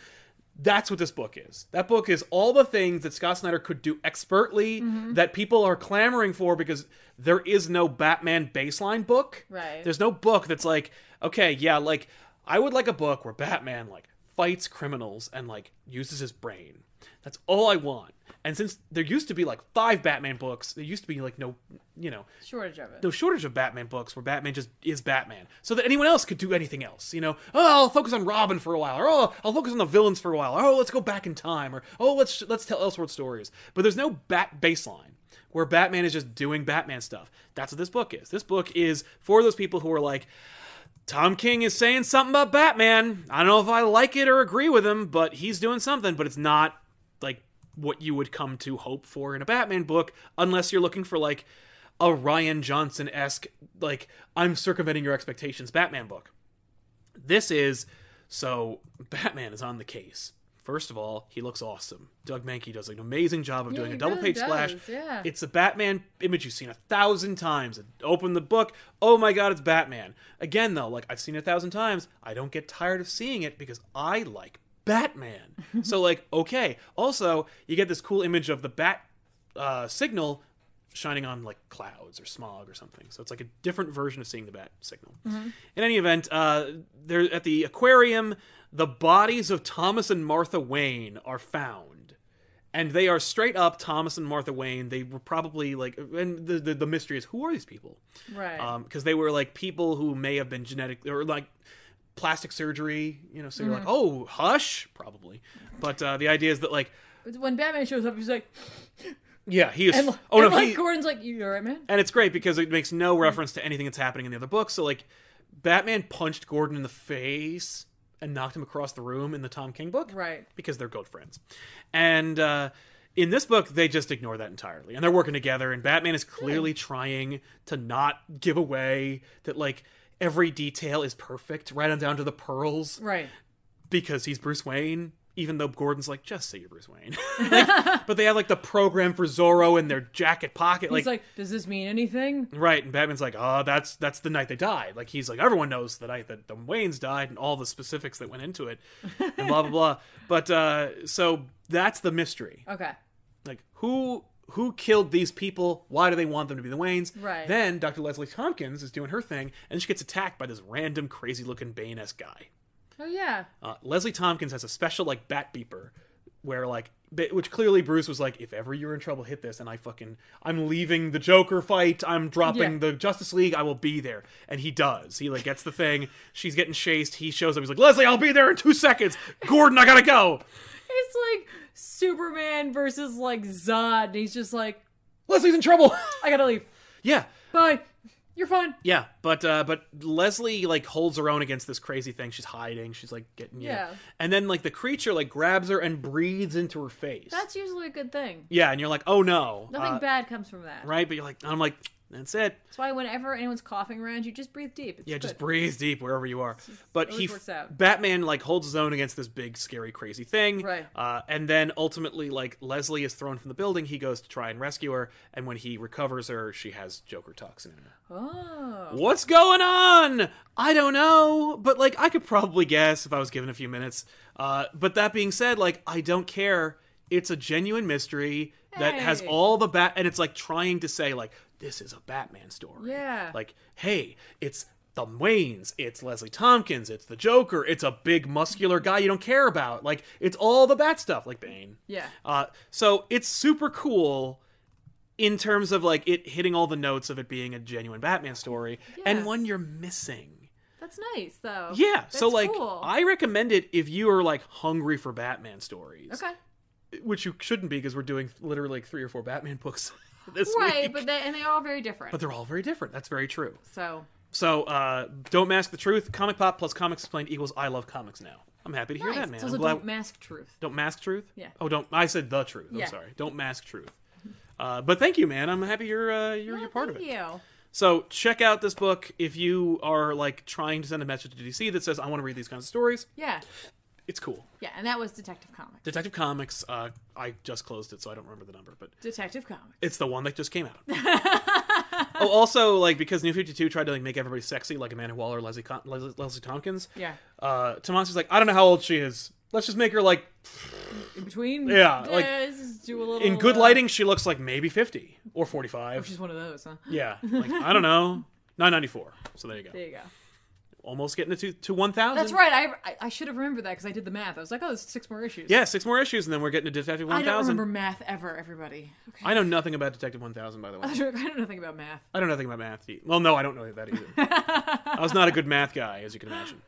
That's what this book is. That book is all the things that Scott Snyder could do expertly mm-hmm. that people are clamoring for because there is no Batman baseline book. Right. There's no book that's like, okay, yeah, like I would like a book where Batman like fights criminals and like uses his brain. That's all I want. And since there used to be like five Batman books, there used to be like no, you know, Shortage of it. no shortage of Batman books where Batman just is Batman, so that anyone else could do anything else. You know, oh, I'll focus on Robin for a while, or oh, I'll focus on the villains for a while, or oh, let's go back in time, or oh, let's let's tell Elseworld stories. But there's no Bat baseline where Batman is just doing Batman stuff. That's what this book is. This book is for those people who are like. Tom King is saying something about Batman. I don't know if I like it or agree with him, but he's doing something, but it's not like what you would come to hope for in a Batman book unless you're looking for like a Rian Johnson esque like I'm circumventing your expectations Batman book. This is so Batman is on the case. First of all, he looks awesome. Doug Mahnke does an amazing job of Yeah, doing a double really page splash. yeah. It's a Batman image you've seen a thousand times. Open the book. Oh my god, it's Batman. Again, though, like I've seen it a thousand times. I don't get tired of seeing it because I like Batman. so, <laughs> like, okay. Also, you get this cool image of the Bat uh, signal shining on like clouds or smog or something. So it's like a different version of seeing the bat signal. In any event, uh, they're at the aquarium. The bodies of Thomas and Martha Wayne are found, and they are straight up Thomas and Martha Wayne. They were probably like, and the the, the mystery is who are these people? Right. because they were like people who may have been genetic or like plastic surgery. You know, so you're like, oh, hush, probably. But uh, the idea is that like, when Batman shows up, he's like, yeah, he is. and, oh and no, like he, Gordon's like, "You all right, man?" and it's great because it makes no reference to anything that's happening in the other book. So like, Batman punched Gordon in the face and knocked him across the room in the Tom King book, Right. Because they're good friends, and uh, in this book they just ignore that entirely, and they're working together. And Batman is clearly trying to not give away that like every detail is perfect, right on down to the pearls, Right. because he's Bruce Wayne. Even though Gordon's like, just say you're Bruce Wayne, <laughs> Like, <laughs> but they have like the program for Zorro in their jacket pocket, He's like, "Does this mean anything?" Right, and Batman's like, "Oh, that's that's the night they died." Like he's like, everyone knows the night that the Waynes died and all the specifics that went into it, and blah blah blah. <laughs> But uh, so that's the mystery. Okay. Like who who killed these people? Why do they want them to be the Waynes? Right. Then Dr. Leslie Tompkins is doing her thing, and she gets attacked by this random crazy looking Bane esque guy. Oh yeah. Uh, Leslie Tompkins has a special like bat beeper, where like which clearly Bruce was like, if ever you're in trouble, hit this, and I fucking I'm leaving the Joker fight, I'm dropping Yeah. the Justice League, I will be there, and he does. He like gets the thing. She's getting chased. He shows up. He's like, Leslie, I'll be there in two seconds. Gordon, I gotta go. <laughs> It's like Superman versus like Zod. And he's just like, Leslie's in trouble. <laughs> "I gotta leave. yeah. Bye. You're fine." Yeah, but uh, but Leslie like holds her own against this crazy thing. She's hiding. She's like getting you know- Yeah. and then like the creature like grabs her and breathes into her face. That's usually a good thing. yeah, and you're like, oh no, Nothing Uh, bad comes from that. right? But you're like, I'm like, that's it. That's why whenever anyone's coughing around you, just breathe deep. It's Yeah, just breathe deep wherever you are. But he. Batman, like holds his own against this big, scary, crazy thing. Right. Uh, and then ultimately, like Leslie is thrown from the building. He goes to try and rescue her, and when he recovers her, she has Joker toxin in her. Oh. What's going on? I don't know, but like I could probably guess if I was given a few minutes. Uh, but that being said, like I don't care. It's a genuine mystery that has all the bat, and it's like trying to say like this is a Batman story. Yeah. Like, hey, it's the Waynes, it's Leslie Tompkins, it's the Joker, it's a big muscular guy you don't care about. Like, it's all the Bat stuff, like Bane. Yeah. Uh, so it's super cool in terms of like it hitting all the notes of it being a genuine Batman story, and one you're missing. That's nice though. Yeah, so like cool. I recommend it if you are like hungry for Batman stories, Okay. which you shouldn't be because we're doing literally like three or four Batman books <laughs> <laughs> this Right, week. but they and they're all very different. but they're all very different. That's very true. so So, uh, don't mask the truth. Comic pop plus comics explained equals I love comics now. I'm happy to hear nice. that, man. I'm glad. don't mask truth. Don't mask truth. Yeah. Oh, don't. I said the truth. I'm sorry. Don't mask truth. Uh, but thank you, man. I'm happy you're uh, you're, Yeah, you're part of it. thank it. You. So check out this book if you are like trying to send a message to DC that says I want to read these kinds of stories. Yeah. It's cool. Yeah, and that was Detective Comics. Detective Comics. Uh, I just closed it, so I don't remember the number, but Detective Comics. it's the one that just came out. <laughs> oh, also like because New Fifty Two tried to like make everybody sexy, like Amanda Waller, Leslie Con- Leslie, Leslie Tompkins. Yeah. Uh, Tomasi's like, I don't know how old she is. Let's just make her like In between. Yeah, like, let's just do a little. in good uh, lighting. She looks like maybe fifty or forty-five. Oh, She's one of those, huh? Yeah, <laughs> like I don't know, nine ninety-four. So there you go. There you go. Almost getting to to one thousand. That's right. I I, should have remembered that because I did the math. I was like, oh, there's six more issues. Yeah, six more issues, and then we're getting to Detective One Thousand. I don't remember math ever. Everybody. Okay. I know nothing about Detective One Thousand, by the <laughs> way. I don't know nothing about math. I don't know nothing about math. Well, no, I don't know that either. <laughs> I was not a good math guy, as you can imagine.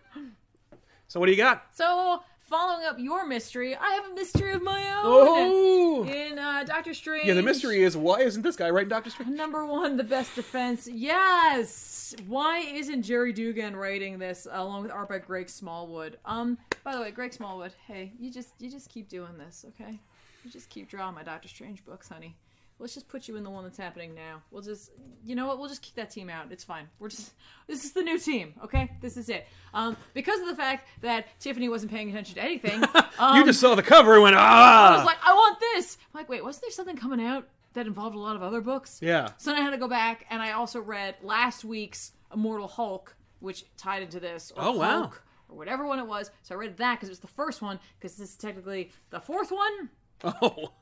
So what do you got? So, following up your mystery, I have a mystery of my own. Oh, In uh, Doctor Strange. yeah. The mystery is why isn't this guy writing Doctor Strange? Number one, the best defense. Yes. Why isn't Gerry Duggan writing this along with art by Greg Smallwood? Um. By the way, Greg Smallwood. Hey, you just you just keep doing this, okay? You just keep drawing my Doctor Strange books, honey. Let's just put you in the one that's happening now. We'll just, you know what? We'll just kick that team out. It's fine. We're just, <laughs> this is the new team, okay? This is it. Um, because of the fact that Tiffany wasn't paying attention to anything, um, <laughs> you just saw the cover and went, ah! I was like, I want this. I'm like, wait, wasn't there something coming out that involved a lot of other books? yeah. So then I had to go back, and I also read last week's Immortal Hulk, which tied into this. Or Oh, wow. Or whatever one it was. So I read that because it was the first one, because this is technically the fourth one. <laughs> Oh.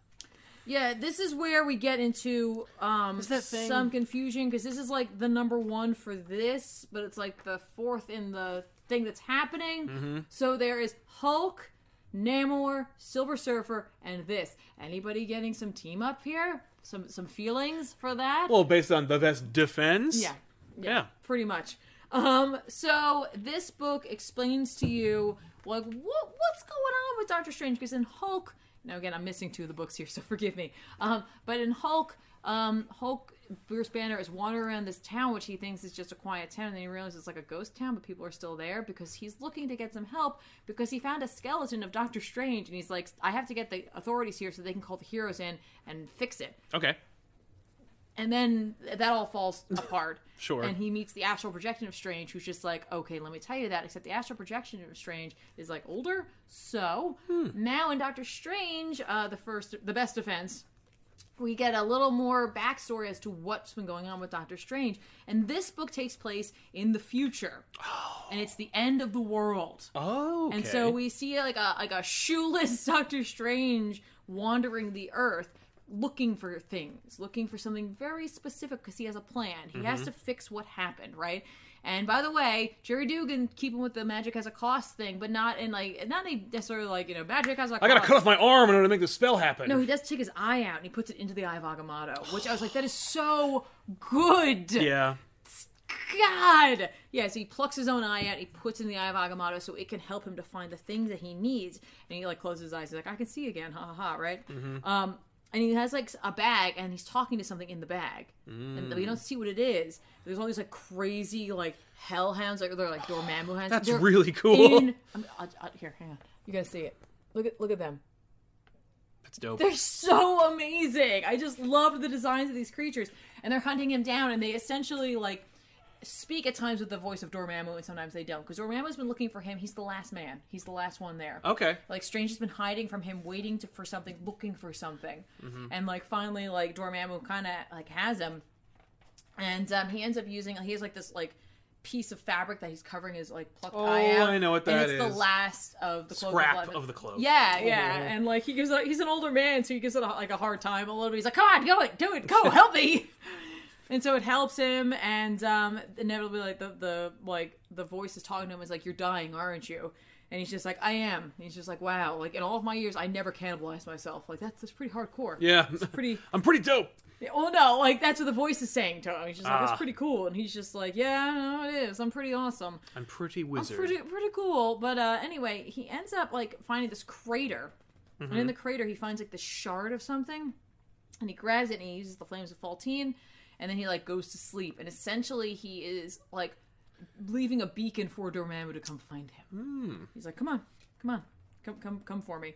Yeah, this is where we get into um, some confusion because this is like the number one for this, but it's like the fourth in the thing that's happening. Mm-hmm. So there is Hulk, Namor, Silver Surfer, and this. Anybody getting some team up here? Some some feelings for that? Well, based on the best defense. yeah, Yeah. pretty much. Um, so this book explains to you like what what's going on with Doctor Strange because in Hulk. Now again, I'm missing two of the books here, <laughs> so forgive me. Um, but in Hulk, um, Hulk Bruce Banner is wandering around this town, which he thinks is just a quiet town, and then he realizes it's like a ghost town, but people are still there because he's looking to get some help because he found a skeleton of Doctor Strange, and he's like, I have to get the authorities here so they can call the heroes in and fix it Okay. And then that all falls <laughs> apart. Sure. And he meets the astral projection of Strange, who's just like, okay, let me tell you that. Except the astral projection of Strange is like older. So now in Doctor Strange, uh, the first, the best defense, we get a little more backstory as to what's been going on with Doctor Strange. And this book takes place in the future, oh. <gasps> and it's the end of the world. Oh. Okay. And so we see like a like a shoeless <laughs> Doctor Strange wandering the earth looking for things, looking for something very specific because he has a plan. He has to fix what happened, right? And by the way, Gerry Duggan keeping with the magic has a cost thing, but not in like not necessarily like you know magic has a cost. I gotta cut off my arm in order to make the spell happen. No, he does take his eye out and he puts it into the eye of Agamotto, which I was like, that is so good. Yeah. God! Yeah, so he plucks his own eye out, he puts it in the eye of Agamotto so it can help him to find the things that he needs. And he like closes his eyes, he's like, I can see again, ha ha ha, right? Um and he has like a bag and he's talking to something in the bag. And we don't mm. see what it is. There's all these like crazy like hellhounds, like they're like Dormammu hounds. That's They're really cool. In, I'm, I'll, I'll- here, hang on. You gotta see it. Look at look at them. That's dope. They're so amazing. I just love the designs of these creatures. And they're hunting him down, and they essentially like speak at times with the voice of Dormammu, and sometimes they don't. Because Dormammu's been looking for him. He's the last man. He's the last one there. Okay. Like Strange has been hiding from him, waiting to, for something, looking for something, Mm-hmm. and like finally, like Dormammu kind of like has him, and um, he ends up using. He has like this like piece of fabric that he's covering his like plucked Oh, eye out. I know what and it's is. the last of the cloak Scrap blood. of the cloak. Yeah, yeah, Oh. and like he gives, a, he's an older man, so he gives it a, like a hard time a little bit. He's like, "Come on, go it, do it, go, help me!" <laughs> and so it helps him, and um, inevitably, like the the like the voice is talking to him is like, "You're dying, aren't you?" And he's just like, "I am." And he's just like, "Wow!" Like in all of my years, I never cannibalized myself. Like that's that's pretty hardcore. Yeah. pretty. <laughs> I'm pretty dope. Well, no, like that's what the voice is saying to him. He's just like, Ah. "That's pretty cool," and he's just like, "Yeah, no, it is. I'm pretty awesome." I'm pretty wizard. Pretty pretty cool. But uh anyway, he ends up like finding this crater. And in the crater he finds like the shard of something. And he grabs it and he uses the flames of Faltine and then he like goes to sleep. And essentially he is like leaving a beacon for Dormammu to come find him. He's like, Come on, come on, come come come for me.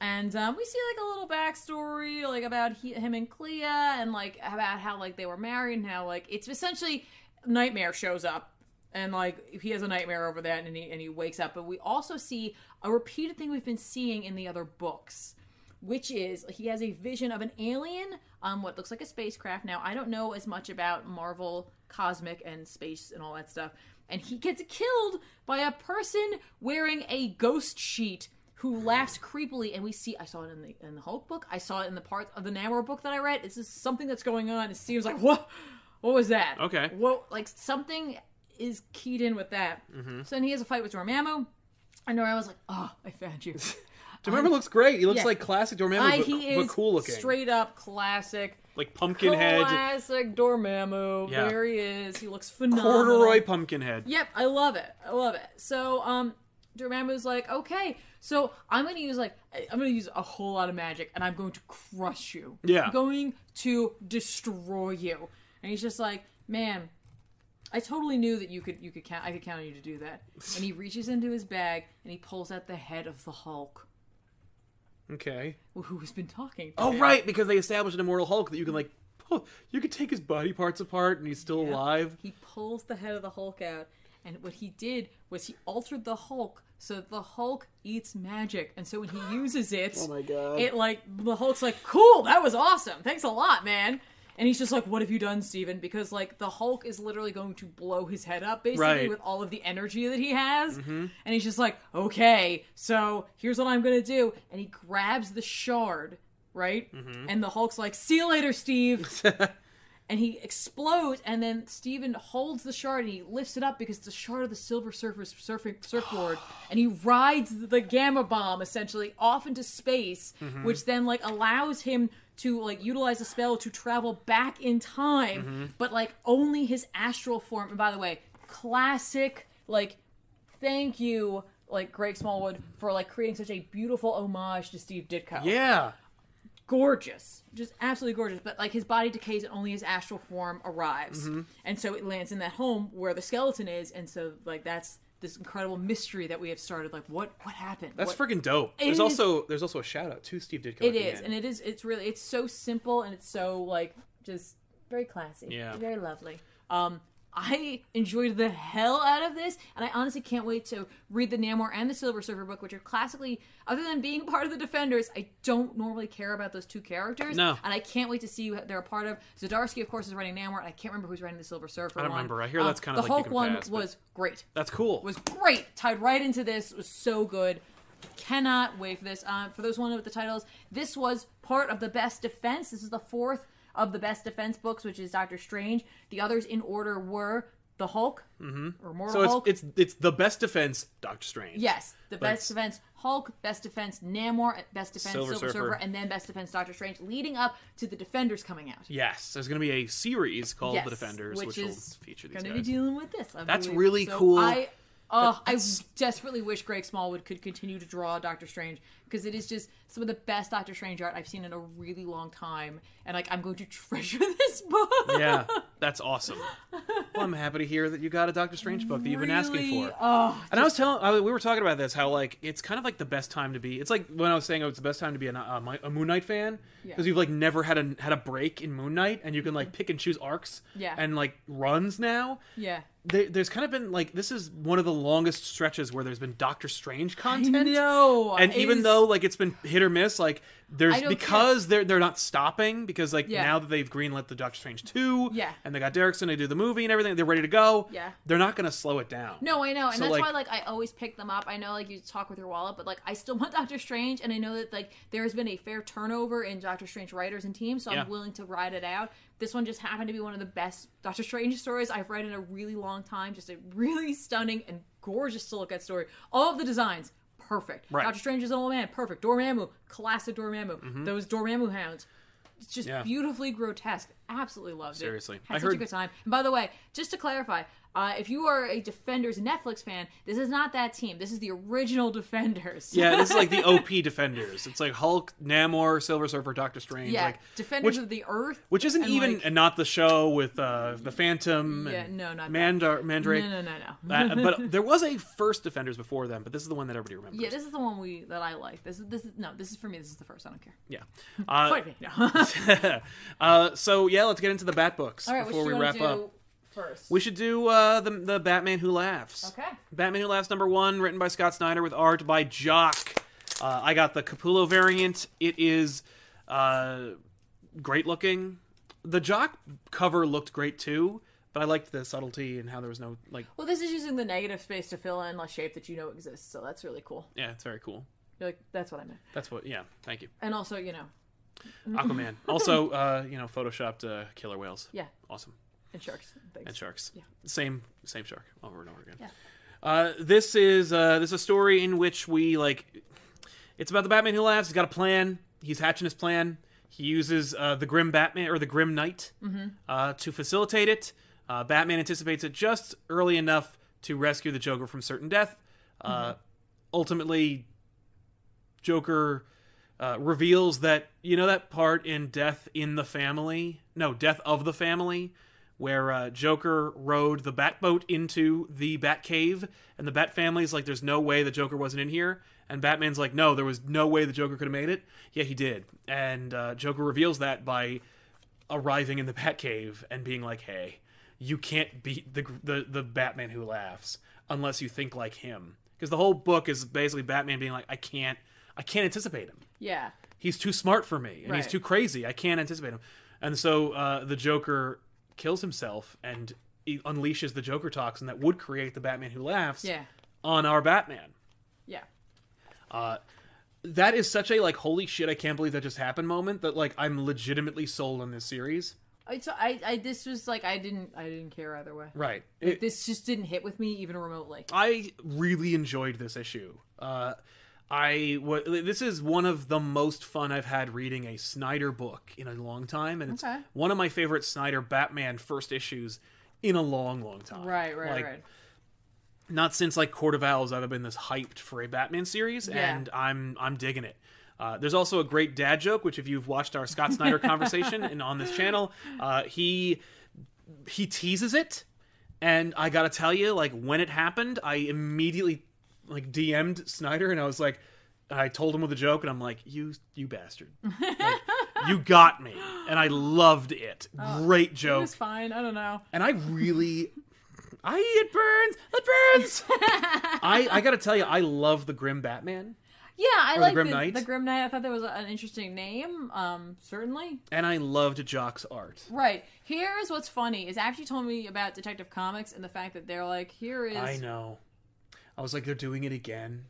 And um, we see like a little backstory, like about he, him and Clea, and like about how like they were married, and how like it's essentially Nightmare shows up, and like he has a nightmare over that, and he and he wakes up. But we also see a repeated thing we've been seeing in the other books, which is he has a vision of an alien on what looks like a spacecraft. Now I don't know as much about Marvel, cosmic, and space and all that stuff, and he gets killed by a person wearing a ghost sheet who laughs creepily, and we see. I saw it in the in the Hulk book. I saw it in the part of the Namor book that I read. It's just something that's going on. It seems like what? What was that? Okay. What like something is keyed in with that. Mm-hmm. So then he has a fight with Dormammu, and was like, "Oh, I found you." <laughs> Dormammu looks great. He looks yeah. like classic Dormammu, I, but, he but is cool looking. straight up classic. like pumpkin head, Classic Dormammu. Yeah. There he is. He looks phenomenal. corduroy pumpkin head. Yep, I love it. I love it. So, um, Dormammu's like, okay, so I'm gonna use like I'm gonna use a whole lot of magic, and I'm going to crush you. Yeah. I'm going to destroy you. And he's just like, man, I totally knew that you could you could count I could count on you to do that. And he reaches into his bag and he pulls out the head of the Hulk. Okay. who's been talking. Oh him. right, because they established an immortal Hulk that you can like, oh, you could take his body parts apart and he's still Yeah. alive. He pulls the head of the Hulk out, and what he did was he altered the Hulk so that the Hulk eats magic, and so when he <gasps> uses it, Oh my God. it like the Hulk's like, "Cool, that was awesome, thanks a lot, man." And he's just like, "What have you done, Steven? Because like the Hulk is literally going to blow his head up basically Right. with all of the energy that he has, mm-hmm. and he's just like, "Okay, so here's what I'm gonna do," and he grabs the shard. Right? Mm-hmm. And the Hulk's like, see you later, Steve <laughs> and he explodes and then Steven holds the shard and he lifts it up because it's a shard of the silver surfer's surfing surfboard <gasps> and he rides the gamma bomb essentially off into space mm-hmm. which then like allows him to like utilize a spell to travel back in time but like only his astral form and by the way classic like thank you like Greg Smallwood for like creating such a beautiful homage to Steve Ditko yeah. gorgeous, just absolutely gorgeous. But like his body decays and only his astral form arrives, Mm-hmm. and so it lands in that home where the skeleton is, and so like that's this incredible mystery that we have started. Like what what happened? That's what, freaking dope. It There's is- also there's also a shout out to Steve Ditko. it at the is, end. and it is it's really it's so simple and it's so like just very classy. Yeah. very lovely. Um. I enjoyed the hell out of this, and I honestly can't wait to read the Namor and the Silver Surfer book, which are classically, other than being <laughs> part of the Defenders, I don't normally care about those two characters. No. And I can't wait to see what they're a part of. Zdarsky, of course, is writing Namor, and I can't remember who's writing the Silver Surfer I don't one. remember. I hear Um, that's kind the of like you Hulk one pass, was great That's cool. was great. Tied right into this. Was so good. Cannot wait for this. Um, for those who want to know what the title is, this was part of the best defense. This is the fourth of the best defense books, which is Doctor Strange. The others in order were the Hulk mm-hmm. or Mortal so it's Hulk. it's it's the best defense, Doctor Strange. yes, the but best defense Hulk, best defense Namor, best defense Silver Silver, Surfer. Surfer, and then best defense Doctor Strange, leading up to the Defenders coming out. Yes, there's going to be a series called Yes, The Defenders, which which, will feature these Going to be dealing with this. I That's believe. really So cool. I, oh, I desperately wish Greg Smallwood could continue to draw Doctor Strange because it is just some of the best Doctor Strange art I've seen in a really long time, and like I'm going to <laughs> treasure this book. yeah, <laughs> that's awesome. Well, I'm happy to hear that you got a Doctor Strange book that you've been asking Really, for. Oh, And I was telling, I, we were talking about this, how like it's kind of like the best time to be. It's like when I was saying, oh, it's the best time to be a, a, uh, a Moon Knight fan Yeah. because you've like never had a had a break in Moon Knight, and you can like mm-hmm. pick and choose arcs, Yeah. and like runs now. yeah. There, there's kind of been like this is one of the longest stretches where there's been Doctor Strange content. No, and even is- though like it's been hit or miss, like there's because they're they're not stopping because like Yeah. now that they've greenlit the Doctor Strange two, Yeah. and they got Derrickson to do the movie and everything, they're ready to go. Yeah. they're not going to slow it down. No, I know, and So, that's like- why like I always pick them up. I know like you talk with your wallet, but like I still <laughs> want Doctor Strange, and I know that like there has been a fair turnover in Doctor Strange writers and teams, so Yeah. I'm willing to ride it out. This one just happened to be one of the best Doctor Strange stories I've read in a really long time. Just a really stunning and gorgeous to look at story. All of the designs perfect. Right. Doctor Strange is an old man, perfect. Dormammu, classic Dormammu. Those Dormammu hounds. It's just Mm-hmm. Yeah. beautifully grotesque. Absolutely loved it. Seriously. Had I such a good time. And by the way, just to clarify, uh, if you are a Defenders Netflix fan, this is not that team. This is the original <laughs> Defenders. Yeah, this is like the <laughs> OP Defenders. It's like Hulk, Namor, Silver Surfer, Doctor Strange. yeah. like, Defenders which, of the Earth. which isn't and, even like- and not the show with uh, the Phantom. Yeah, and no, not that. Mandar- Mandrake. No, no, no, no. Uh, but <laughs> there was a first Defenders before them, but this is the one that everybody remembers. yeah, this is the one we that I like. This is this is no, this is for me. This is the first. I don't care. Yeah. Uh, Fight me. No. uh, so yeah, let's get into the Bat books All right, before we wrap up. first? We should do uh, the the Batman Who Laughs. Okay. Batman Who Laughs number one, written by Scott Snyder with art by Jock. Uh, I got the Capullo variant. It is uh, great looking. The Jock cover looked great too, but I liked the subtlety and how there was no like. Well, this is using the negative space to fill in a shape that you know exists, so that's really cool. Yeah, it's very cool. You're like, that's what I meant. That's what. Yeah, thank you, And also, you know, Aquaman. <laughs> also, uh, you know, photoshopped uh, killer whales. yeah, Awesome. and sharks. and and sharks. Yeah. Same same shark over and over again. Yeah. Uh, this is uh, this is a story in which we like. It's about the Batman who laughs. He's got a plan. He's hatching his plan. He uses uh, the Grim Batman or the Grim Knight uh, to facilitate it. Uh, Batman anticipates it just early enough to rescue the Joker from certain death. Uh, Ultimately, Joker uh, reveals that you know that part in Death in the Family, no, Death of the Family, where uh, Joker rode the Batboat into the Bat Cave, and the Bat family's like, "There's no way the Joker wasn't in here," And Batman's like, no, there was no way the Joker could have made it. Yeah, he did. And uh, Joker reveals that by arriving in the Batcave and being like, hey, you can't beat the the the Batman who laughs unless you think like him. Because the whole book is basically Batman being like, I can't, I can't anticipate him. Yeah. He's too smart for me, and he's too crazy. I can't anticipate him. And so uh, the Joker kills himself and he unleashes the Joker toxin that would create the Batman who laughs Yeah. on our Batman. Yeah. Uh, that is such a like holy shit I can't believe that just happened moment that like I'm legitimately sold on this series. I, so I, I, this was like I didn't, I didn't care either way. Right. It- This just didn't hit with me even remotely. I really enjoyed this issue. Uh, I w- this is one of the most fun I've had reading a Snyder book in a long time, and it's Okay. one of my favorite Snyder Batman first issues in a long, long time. Right, right, Like, right. Not since like Court of Owls I've been this hyped for a Batman series, Yeah. and I'm I'm digging it. Uh, there's also a great dad joke, which if you've watched our Scott Snyder <laughs> conversation and on this channel, uh, he he teases it, and I gotta tell you, like when it happened, I immediately like DM'd Snyder, and I was like, I told him with a joke, and I'm like, you you bastard, like, <laughs> you got me, and I loved it. Great joke. It was fine. I don't know. and I really. <laughs> I it burns. It burns. <laughs> I I gotta tell you, I love the Grim Batman, Yeah, I the like Grim the, Knight? the Grim Knight. I thought that was an interesting name. Um, certainly. and I loved Jock's art. Right. Here's what's funny is actually told me about Detective Comics and the fact that they're like, here is I know. I was like, they're doing it again.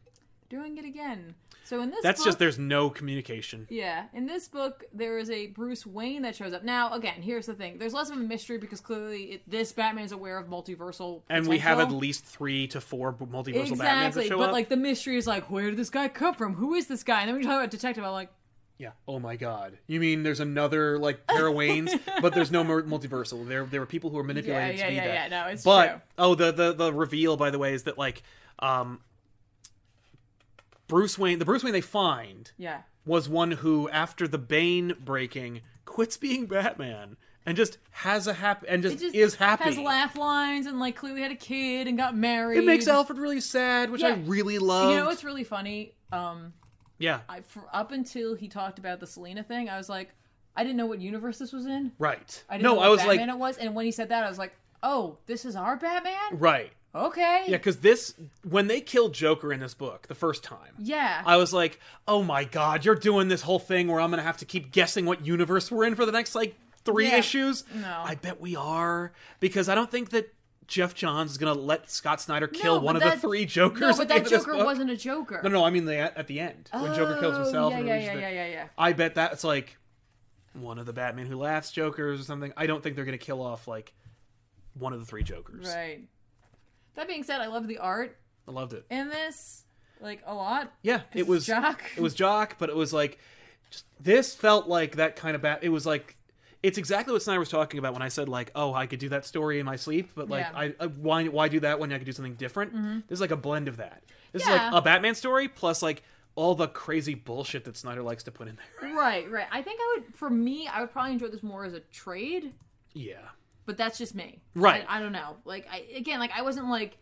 doing it again. So in this That's book, just there's no communication. Yeah, in this book, there is a Bruce Wayne that shows up. Now, again, here's the thing: there's less of a mystery because clearly it, this Batman is aware of multiversal, And we have at least three to four multiversal Batmans exactly. that show But up. like the mystery is like, where did this guy come from? Who is this guy? And then we talk about detective. I'm like, yeah. Oh my god. You mean there's another like pair of Waynes, <laughs> but there's no multiversal. There there were people who were yeah, manipulated yeah, to be yeah, that. yeah. No, it's but true. oh the, the the reveal by the way is that like um Bruce Wayne the Bruce Wayne they find Yeah, was one who after the Bane breaking quits being Batman and just has a happy and just, just is happy. Has laugh lines and like clearly had a kid and got married. It makes Alfred really sad, which I really love. You know what's really funny? Um, yeah, I for, up until he talked about the Selena thing, I was like, I didn't know what universe this was in. right. I didn't no, know what I was Batman like, it was, and when he said that, I was like, oh, this is our Batman. right. Okay. Yeah, because this when they killed Joker in this book the first time, Yeah. I was like, oh my god, you're doing this whole thing where I'm gonna have to keep guessing what universe we're in for the next like three Yeah. issues. No. I bet we are because I don't think that Geoff Johns is gonna let Scott Snyder kill No, one of that- the three Jokers. no, but that Joker wasn't a Joker. No, no, I mean the at the end when Joker kills Oh, himself. Yeah, and yeah, yeah, the- yeah, yeah, yeah. I bet that's like one of the Batman Who Laughs Jokers or something. I don't think they're gonna kill off like one of the three Jokers. Right. That being said, I love the art I loved it. in this, like a lot. Yeah, it was Jock. it was Jock, but it was like just this felt like that kind of bat. It was like it's exactly what Snyder was talking about when I said like, oh, I could do that story in my sleep, but like, Yeah. I, I why why do that when I could do something different? This is like a blend of that. This is Mm-hmm. Yeah. like a Batman story plus like all the crazy bullshit that Snyder likes to put in there. Right, right. I think I would, for me, I would probably enjoy this more as a trade, Yeah, but that's just me. Right. I, I don't know. Like, I again, like I wasn't like,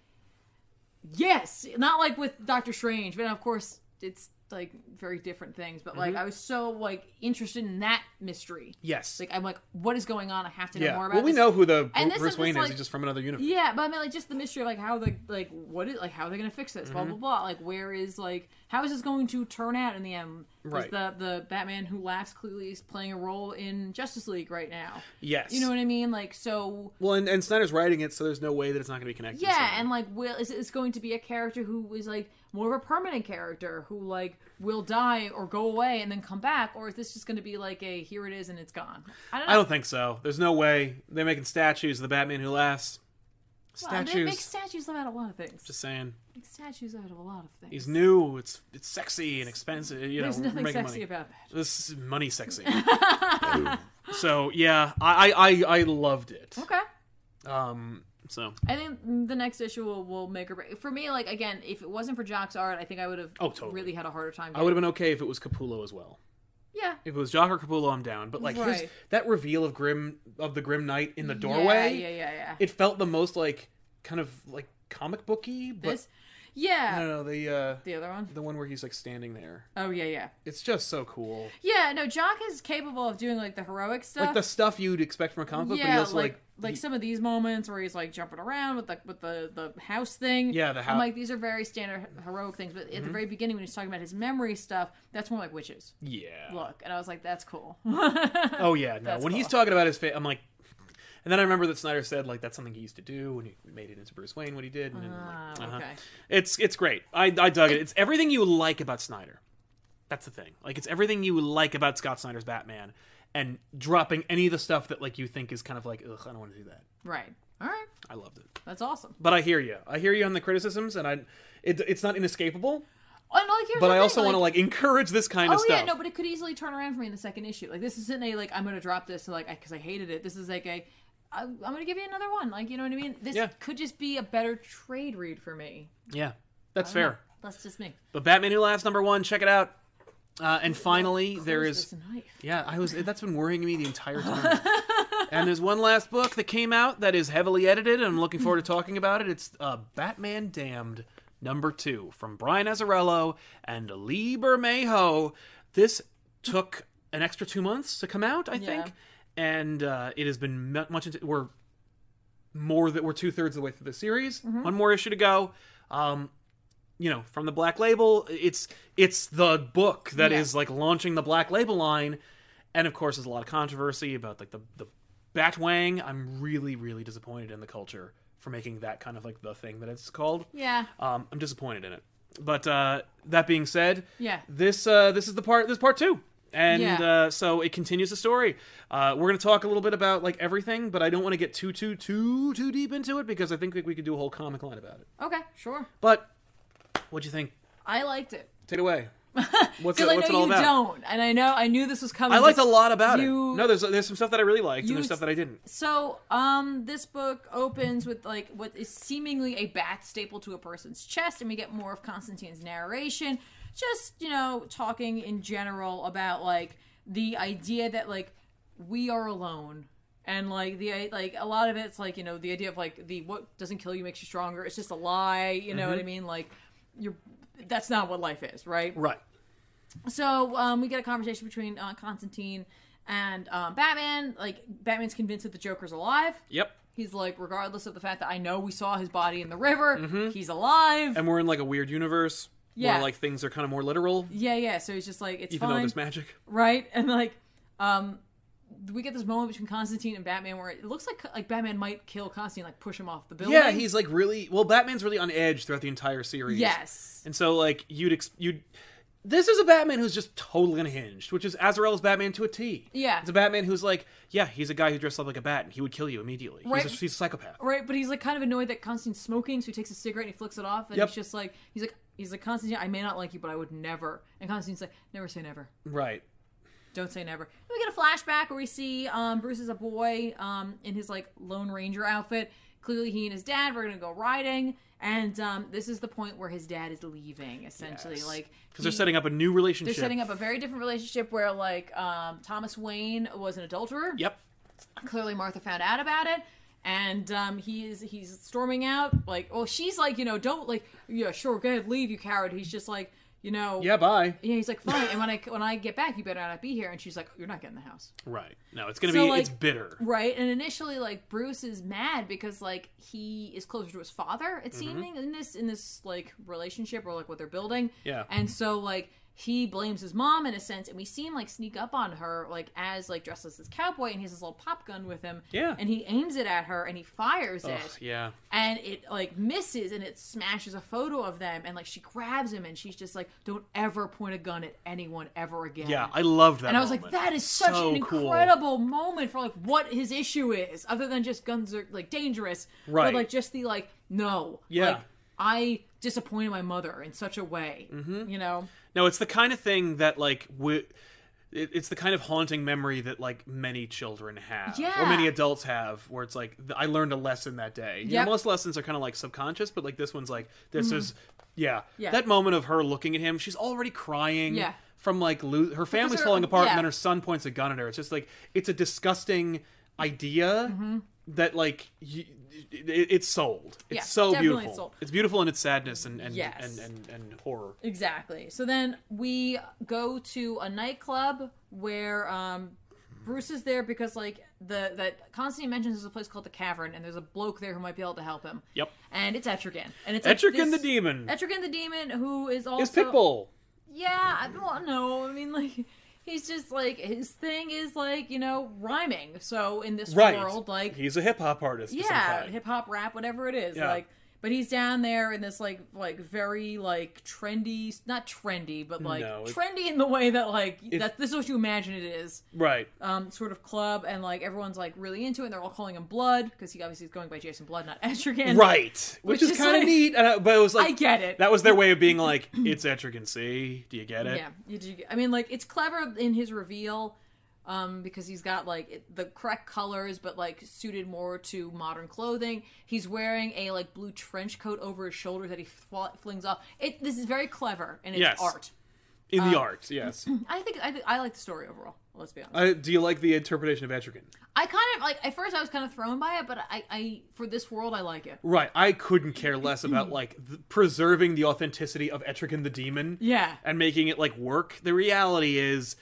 yes, not like with Doctor Strange, but of course it's like very different things. But Mm-hmm. like, I was so like interested in that mystery. yes, Like, I'm like, what is going on? I have to know yeah. more about. Well, we this. know who the And Bruce Wayne is. like- He's just from another universe. Yeah, but I mean, like, just the mystery of like how the like what is like how are they gonna fix this? Mm-hmm. Blah blah blah. Like, where is like how is this going to turn out in the end? Right. The the Batman who laughs clearly is playing a role in Justice League right now. Yes. You know what I mean? Like, so Well, and, and Snyder's writing it, so there's no way that it's not going to be connected. yeah, and like, will is it's going to be a character who is like more of a permanent character who like will die or go away and then come back, or is this just going to be like a here it is and it's gone? I don't know. I don't think so. There's no way they're making statues of the Batman who laughs. Well, Statues. they make statues out of a lot of things. Just saying. Make statues out of a lot of things. He's new. It's it's sexy and expensive. You There's know, nothing making sexy money. about that. This is money sexy. <laughs> so yeah, I, I I I loved it. Okay. Um. So I think the next issue will, will make or break. For me, like again, if it wasn't for Jock's art, I think I would have Oh, totally. really had a harder time. I would have been okay if it was Capullo as well. Yeah. If it was Jock or Capullo, I'm down. But like his, that reveal of Grim of the Grim Knight in the doorway, Yeah, yeah, yeah. it felt the most like kind of like comic booky. But this. Yeah. No, no, the uh, The other one. the one where he's like standing there. Oh yeah, yeah, It's just so cool. yeah. No, Jock is capable of doing like the heroic stuff. Like the stuff you'd expect from a comic book, but he yeah, also like like like he- some of these moments where he's like jumping around with the with the the house thing. Yeah, the I'm like these are very standard heroic things, but at the very beginning when he's talking about his memory stuff, that's more like witches. yeah. Look, and I was like, that's cool. <laughs> Oh yeah, no. That's when he's talking about his face, I'm like, and then I remember that Snyder said like that's something he used to do when he made it into Bruce Wayne. What he did, and then, Ah, like, uh-huh. okay. it's it's great. I I dug it. It's everything you like about Snyder. That's the thing. Like it's everything you like about Scott Snyder's Batman, and dropping any of the stuff that like you think is kind of like ugh, I don't want to do that. Right. All right. I loved it, That's awesome. but I hear you. I hear you on the criticisms, and I it, it's not inescapable. Oh, and, like, But I thing, also want to like encourage this kind of stuff. Oh yeah, no, but it could easily turn around for me in the second issue. Like this isn't a like I'm gonna drop this like because I hated it. This is like a I- I'm gonna give you another one. Like you know what I mean? This Yeah. could just be a better trade read for me. yeah, that's fair. know. That's just me. But Batman Who Laughs number one, check it out. Uh, and finally, there knife. yeah, I was that's been worrying me the entire time. <laughs> and there's one last book that came out that is heavily edited, and I'm looking forward to talking about it. It's uh, Batman Damned number two from Brian Azzarello and Lee Bermejo. This took an extra two months to come out, I Yeah. think, and uh, it has been much. Into, we're more that we're two thirds of the way through the series. Mm-hmm. One more issue to go. Um, you know, from the Black Label, it's it's the book that is Yeah. like launching the Black Label line, and of course, there's a lot of controversy about like the the Batwang. I'm really really disappointed in the culture for making that kind of like the thing that it's called. Yeah. Um, I'm disappointed in it. But uh, that being said, Yeah. this uh, this is the part. This part two, and Yeah. uh, so it continues the story. Uh, we're gonna talk a little bit about like everything, but I don't want to get too too too too deep into it because I think like, we could do a whole comic line about it. Okay. Sure. But what'd you think? I liked it. Take it away. <laughs> What's it, Because I what's know it all you about? don't, and I know I knew this was coming. I liked a lot about you- it. No, there's there's some stuff that I really liked, and there's stuff that I didn't. So, um, this book opens with like what is seemingly a bat staple to a person's chest, and we get more of Constantine's narration, just you know, talking in general about like the idea that like we are alone. And like the like a lot of it's like you know the idea of like the what doesn't kill you makes you stronger. It's just a lie. You know what I mean? Like you're that's not what life is, right? Right. So um, we get a conversation between uh, Constantine and um, Batman. Like Batman's convinced that the Joker's alive. Yep. He's like, regardless of the fact that I know we saw his body in the river, he's alive. And we're in like a weird universe Yeah. where like things are kind of more literal, yeah, yeah. So he's just like, it's even though there's magic. right? And like, um, we get this moment between Constantine and Batman where it looks like like Batman might kill Constantine, like push him off the building. Yeah, he's like really well. Batman's really on edge throughout the entire series. yes, And so, like, you'd ex- you'd. This is a Batman who's just totally unhinged, which is Azzarello's Batman to a T. Yeah. it's a Batman who's like, yeah, he's a guy who dressed up like a bat, and he would kill you immediately. Right. He's, a, he's a psychopath. right. But he's like kind of annoyed that Constantine's smoking, so he takes a cigarette and he flicks it off, and Yep. he's just like, he's like, he's like Constantine, I may not like you, but I would never. And Constantine's like, never say never. Right. Don't say never. Then we get a flashback where we see um, Bruce is a boy um, in his like Lone Ranger outfit. Clearly, he and his dad were gonna go riding, and um, this is the point where his dad is leaving. Essentially, Yes. like Because they're setting up a new relationship. they're setting up a very different relationship where like um, Thomas Wayne was an adulterer. Yep. Clearly, Martha found out about it. And um, he's he's storming out like, well, she's like, you know, don't like, yeah, sure, go ahead, leave, you coward. He's just like, you know, Yeah. Bye. yeah, he's like, fine. And when I when I get back, you better not be here. And she's like, you're not getting the house, Right. No, it's gonna So, be. like- it's bitter. right? And initially, like Bruce is mad because like he is closer to his father. It mm-hmm. seeming in this in this like relationship or like what they're building. Yeah. And so like he blames his mom in a sense, and we see him like sneak up on her like as like dressed as this cowboy, and he has this little pop gun with him. Yeah. And he aims it at her, and he fires Ugh, it yeah. and it like misses and it smashes a photo of them and like she grabs him and she's just like don't ever point a gun at anyone ever again Yeah. I loved that. and i was moment. like that is such So an cool. incredible moment for like what his issue is other than just guns are like dangerous Right. but like just the like no Yeah. like i disappointed my mother in such a way Mm-hmm. you know No, it's the kind of thing that like we, it, it's the kind of haunting memory that like many children have, or many adults have, where it's like I learned a lesson that day. You know, most lessons are kind of like subconscious, but like this one's like this is, yeah, Mm-hmm. Yeah. that moment of her looking at him, she's already crying. Yeah. From like lo- her family's her- falling apart, yeah. and then her son points a gun at her. It's just like it's a disgusting idea, that like y it, it's sold. It's Yeah, so beautiful. sold. It's beautiful in its sadness and and, Yes. and, and and horror. Exactly. So then we go to a nightclub where um, Bruce is there because like the that Constantine mentions there's a place called the Cavern and there's a bloke there who might be able to help him. Yep. And it's Etrigan. And it's like Etrigan this- the demon Etrigan the demon who is also is Pitbull. Yeah, I don't know. I mean like he's just like his thing is like, you know, rhyming. So in this Right. world like He's a hip hop artist. yeah, hip hop, rap, whatever it is. Yeah. Like, but he's down there in this like like very like trendy, not trendy, but like No, trendy in the way that like that this is what you imagine it is. Right. Um, sort of club, and like everyone's like really into it. and They're all calling him Blood because he obviously is going by Jason Blood, not <laughs> Etrigan. Right. Which Which, is, is kind of like- neat. And I, but it was like I get it. that was their way of being <laughs> like, it's Etrigan. See? Do you get it? Yeah, you do. I mean, like it's clever in his reveal, um, because he's got like the correct colors, but like suited more to modern clothing. He's wearing a like blue trench coat over his shoulder that he fl- flings off. It this is very clever and it's Yes. art. In the art, yes. <clears throat> I think I, think- I like the story overall. Let's be honest. Uh, do you like the interpretation of Etrigan? I kind of like at first I was kind of thrown by it, but I, I for this world I like it. Right. I couldn't care less about <clears throat> like th- preserving the authenticity of Etrigan the demon. Yeah. and making it like work. The reality is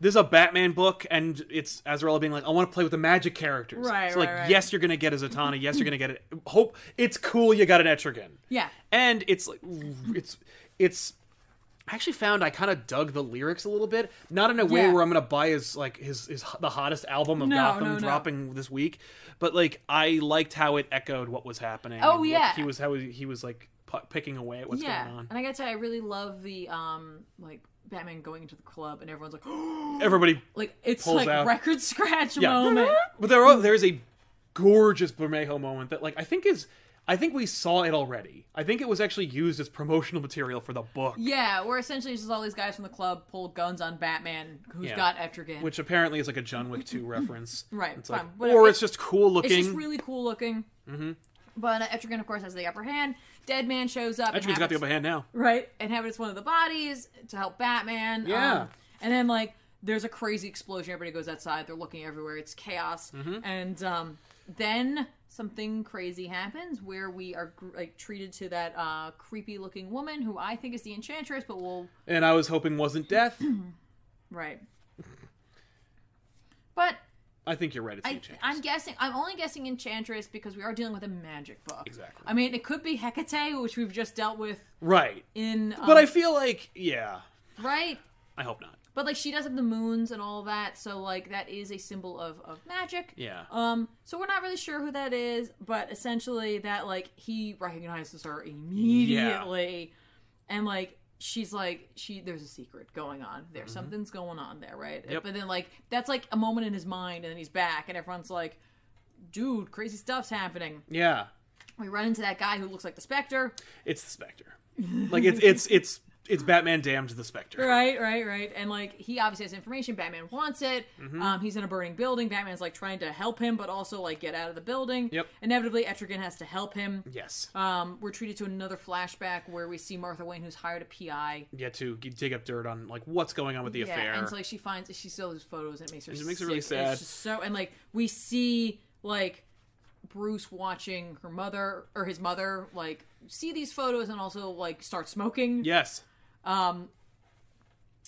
this is a Batman book, and it's Azzarello being like, I want to play with the magic characters. Right, So like, right, right. yes, you're gonna get a Zatanna. Yes, you're gonna get it. Hope it's cool. You got an Etrigan. Yeah. and it's like it's it's. I actually found I kind of dug the lyrics a little bit, not in a way Yeah. where I'm gonna buy his like his his the hottest album of No, Gotham no, no. dropping this week, but like I liked how it echoed what was happening. Oh, yeah. he was how he was like picking away at what's yeah, going on. and I gotta tell you, I really love the um like Batman going into the club and everyone's like, <gasps> Everybody like it's like out. record scratch Yeah. moment. <laughs> But there are, there's a gorgeous Bermejo moment that like I think is I think we saw it already. I think it was actually used as promotional material for the book, Yeah, where essentially just all these guys from the club pull guns on Batman, who's Yeah. got Etrigan. which apparently is like a John Wick 2 <laughs> reference. Right, It's like or it's just cool looking. it's just really cool looking. Mm-hmm. But uh, Etrigan, of course, has the upper hand. Deadman shows up. Etrigan's got the upper hand now. right, and habits one of the bodies to help Batman. Yeah. um, and then like there's a crazy explosion. Everybody goes outside. They're looking everywhere. It's chaos. Mm-hmm. And um, then something crazy happens where we are like treated to that uh, creepy looking woman who I think is the Enchantress, but we'll And I was hoping wasn't death. <clears throat> right. But I think you're right. It's I, Enchantress. I'm guessing. I'm only guessing Enchantress because we are dealing with a magic book. Exactly. I mean, it could be Hecate, which we've just dealt with right. in. Um, But I feel like yeah. right. I hope not. But like she does have the moons and all that, so like that is a symbol of of magic. Yeah. Um. So we're not really sure who that is, but essentially that like he recognizes her immediately, and like she's like she there's a secret going on there. Something's going on there, right? Mm-hmm. Yep. But then like that's like a moment in his mind, and then he's back, and everyone's like, "Dude, crazy stuff's happening." Yeah. We run into that guy who looks like the Spectre. It's the Spectre. like it's it's it's it's Batman damned the Spectre. Right, right, right. And like he obviously has information. Batman wants it. Mm-hmm. Um, he's in a burning building. Batman's like trying to help him, but also like get out of the building. Yep. Inevitably, Etrigan has to help him. Yes. Um, we're treated to another flashback where we see Martha Wayne, who's hired a PI. Get to dig up dirt on like what's going on with the yeah, affair. and so like she finds she still has photos and it makes her. It makes her really sad. So and like we see like Bruce watching her mother or his mother like see these photos and also like start smoking. yes. Um,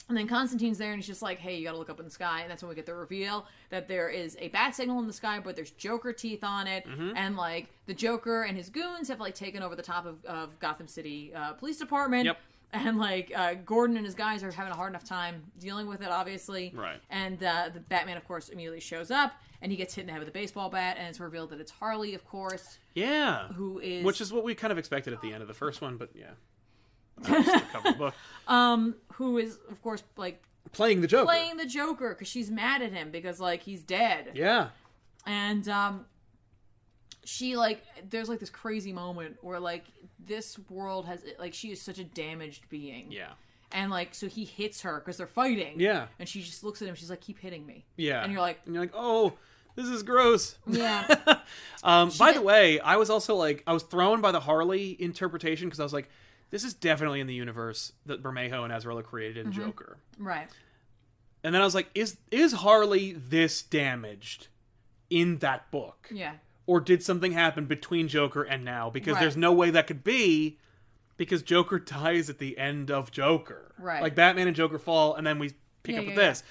and then Constantine's there, and he's just like, "Hey, you got to look up in the sky." And that's when we get the reveal that there is a bat signal in the sky, but there's Joker teeth on it, Mm-hmm. and like the Joker and his goons have like taken over the top of, of Gotham City uh, Police Department. Yep. And like uh, Gordon and his guys are having a hard enough time dealing with it, obviously. Right. And uh, the Batman, of course, immediately shows up, and he gets hit in the head with a baseball bat, and it's revealed that it's Harley, of course, Yeah. who is Which is what we kind of expected at the end of the first one, but yeah. <laughs> um who is of course like Playing the Joker. playing the Joker because she's mad at him because like he's dead. Yeah. and um she like there's like this crazy moment where like this world has like she is such a damaged being Yeah. and like so he hits her because they're fighting Yeah. and she just looks at him she's like keep hitting me Yeah. and you're like and you're like, oh, this is gross. yeah <laughs> Um, by the way, I was also like, I was thrown by the Harley interpretation because I was like, this is definitely in the universe that Bermejo and Azzarello created in Mm-hmm. Joker. right And then I was like, is is Harley this damaged in that book? Yeah. Or did something happen between Joker and now? Because Right. there's no way that could be because Joker dies at the end of Joker. Right. Like Batman and Joker fall and then we pick Yeah, up with yeah, this.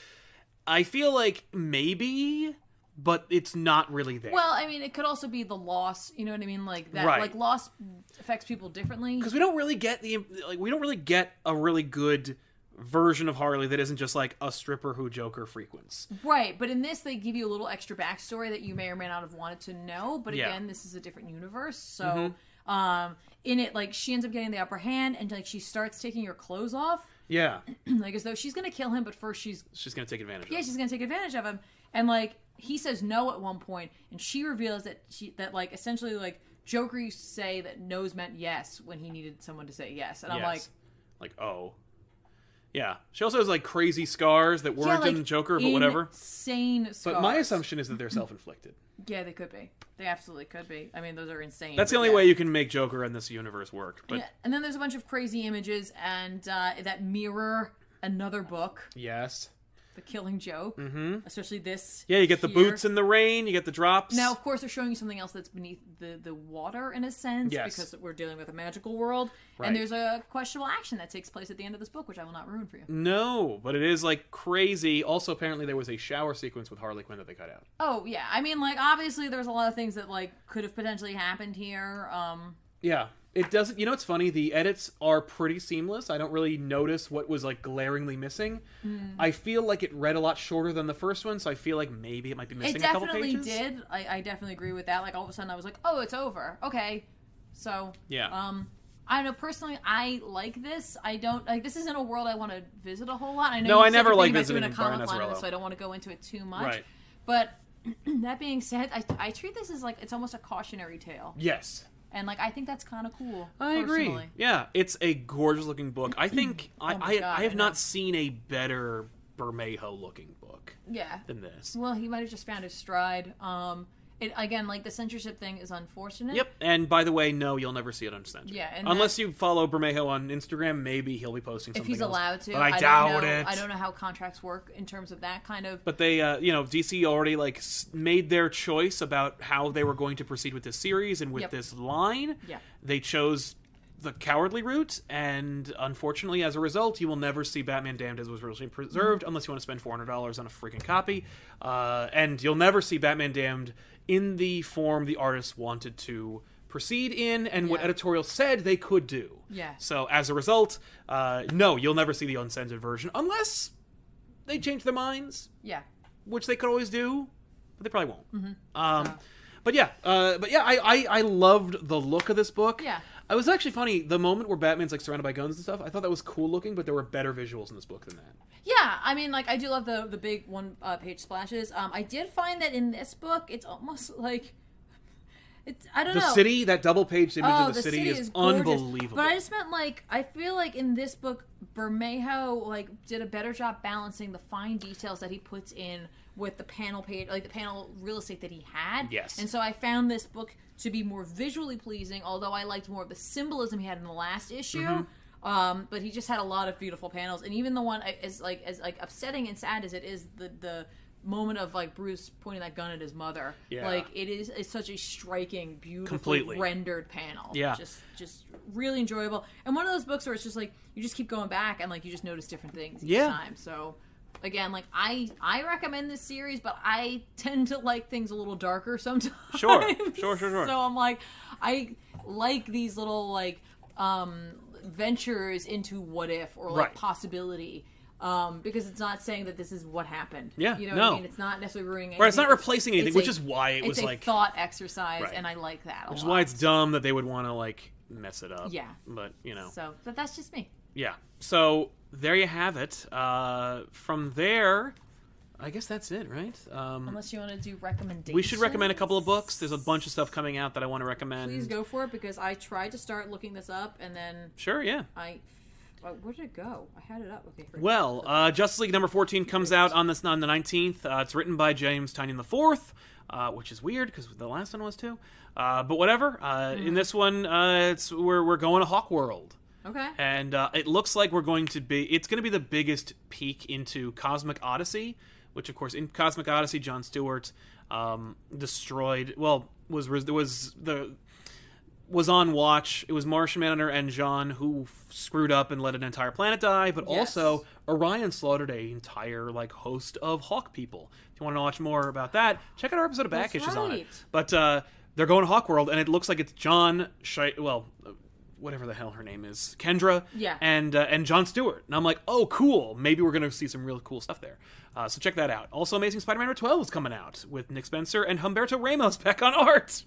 I feel like maybe but it's not really there. Well, I mean, it could also be the loss. You know what I mean? Like that. Right. Like loss affects people differently. because we don't really get the like we don't really get a really good version of Harley that isn't just like a stripper who Joker frequents. Right, but in this they give you a little extra backstory that you may or may not have wanted to know. But Yeah. again, this is a different universe, so um, in it, like she ends up getting the upper hand, and like she starts taking her clothes off, <clears throat> Yeah, like as though she's gonna kill him, but first she's she's gonna take advantage. yeah she's gonna take advantage of him, and like he says no at one point, and she reveals that she that like essentially like Joker used to say that no's meant yes when he needed someone to say yes, and I'm like. Yes. like oh, yeah. She also has like crazy scars that weren't like in Joker, but whatever. Insane scars. But my assumption is that they're self-inflicted. Yeah, they could be. They absolutely could be. I mean, those are insane. That's the only yeah. way you can make Joker in this universe work. But Yeah, and then there's a bunch of crazy images and uh, that mirror another book, yes, The Killing Joke, mm-hmm. especially this. yeah, you get the boots in the rain, you get the drops. Now, of course, they're showing you something else that's beneath the, the water in a sense Yes. because we're dealing with a magical world. Right. And there's a questionable action that takes place at the end of this book, which I will not ruin for you. no, but it is like crazy. Also, apparently there was a shower sequence with Harley Quinn that they cut out. Oh yeah, I mean, like obviously there's a lot of things that like could have potentially happened here. Um, Yeah. It doesn't you know it's funny, the edits are pretty seamless. I don't really notice what was like glaringly missing. Hmm. I feel like it read a lot shorter than the first one, so I feel like maybe it might be missing it a couple definitely pages. did. I, I definitely agree with that. Like all of a sudden, I was like, oh, it's over. Okay, so Yeah. Um, I don't know. Personally, I like this. I don't like. This isn't a world I want to visit a whole lot. I know. No, I never like thinking about doing visiting a comic line so I don't want to go into it too much. Right. But <clears throat> that being said, I, I treat this as like it's almost a cautionary tale, Yes. And like I think that's kind of cool. I agree. Yeah, it's a gorgeous looking book. I <clears throat> think I, Oh I, God, I have I not seen a better Bermejo looking book Yeah. than this. Well, he might have just found his stride. Um, it again, like the censorship thing is unfortunate. Yep. And by the way, no, you'll never see it uncensored. Yeah, and Unless you follow Bermejo on Instagram, maybe he'll be posting something. If he's else. allowed to, But I, don't doubt know. it. I don't know how contracts work in terms of that kind of. But they, uh, you know, DC already like s- made their choice about how they were going to proceed with this series and with Yep. this line. Yeah. They chose the cowardly route, and unfortunately, as a result, you will never see Batman Damned as was originally preserved Mm-hmm. unless you want to spend four hundred dollars on a freaking copy. Uh, and you'll never see Batman Damned in the form the artist wanted to proceed in, and what editorial said they could do. Yeah. So as a result, uh, no, you'll never see the uncensored version unless they change their minds Yeah. which they could always do, but they probably won't. Mm-hmm. Um, So- But yeah, uh, but yeah, I, I I loved the look of this book. Yeah. I was actually funny the moment where Batman's like surrounded by guns and stuff. I thought that was cool looking, but there were better visuals in this book than that. Yeah, I mean, like I do love the the big one uh, page splashes. Um, I did find that in this book, it's almost <laughs> like it's. I don't The know. The city, that double page image Oh, of the, the city, is, gorgeous. unbelievable. But I just meant like I feel like in this book, Bermejo like did a better job balancing the fine details that he puts in with the panel page, like the panel real estate that he had. Yes. And so I found this book to be more visually pleasing, although I liked more of the symbolism he had in the last issue. Mm-hmm. Um, but he just had a lot of beautiful panels, and even the one as like as like upsetting and sad as it is, the the moment of like Bruce pointing that gun at his mother, Yeah. like it is it's such a striking, beautiful, Completely. rendered panel. Yeah. just just really enjoyable, and one of those books where it's just like you just keep going back and like you just notice different things each Yeah. time. So again, like I I recommend this series, but I tend to like things a little darker sometimes. Sure. <laughs> Sure, sure, sure. So I'm like, I like these little like um ventures into what if or like Right. possibility. Um, because it's not saying that this is what happened. Yeah, you know no. what I mean. It's not necessarily ruining. Anything. Or it's not replacing anything, which a- is why it it's was a like, thought exercise, Right. and I like that. A which is why it's dumb that they would want to like mess it up. Yeah. But you know, So, but that's just me. Yeah. So there you have it. Uh, from there, I guess that's it, right? Um, Unless you want to do recommendations. We should recommend a couple of books. There's a bunch of stuff coming out that I want to recommend. Please go for it because I tried to start looking this up and then Sure, yeah. I. uh, Where did it go? I had it up. Okay. Well, uh, Justice League number 14 comes out on this on the 19th. Uh, it's written by James Tynion the Fourth, uh, which is weird because the last one was too. Uh, but whatever. Uh, In this one, uh, it's we're we're going to Hawkworld. Okay. and uh, it looks like we're going to be it's going to be the biggest peek into cosmic odyssey which of course in Cosmic Odyssey, John Stewart um, destroyed. Well, was was the was on watch. It was Martian Manhunter and John who f- screwed up and let an entire planet die, but Yes. also Orion slaughtered a entire like host of Hawk people. If you want to watch more about that, check out our episode of Back That's Issues on it. But uh, they're going to Hawkworld, and it looks like it's John. Shi- well, whatever the hell her name is, Kendra. Yeah. And uh, and John Stewart, and I'm like, oh, cool. Maybe we're gonna see some real cool stuff there. Uh, so check that out. Also, Amazing Spider-Man number 12 is coming out with Nick Spencer and Humberto Ramos back on art.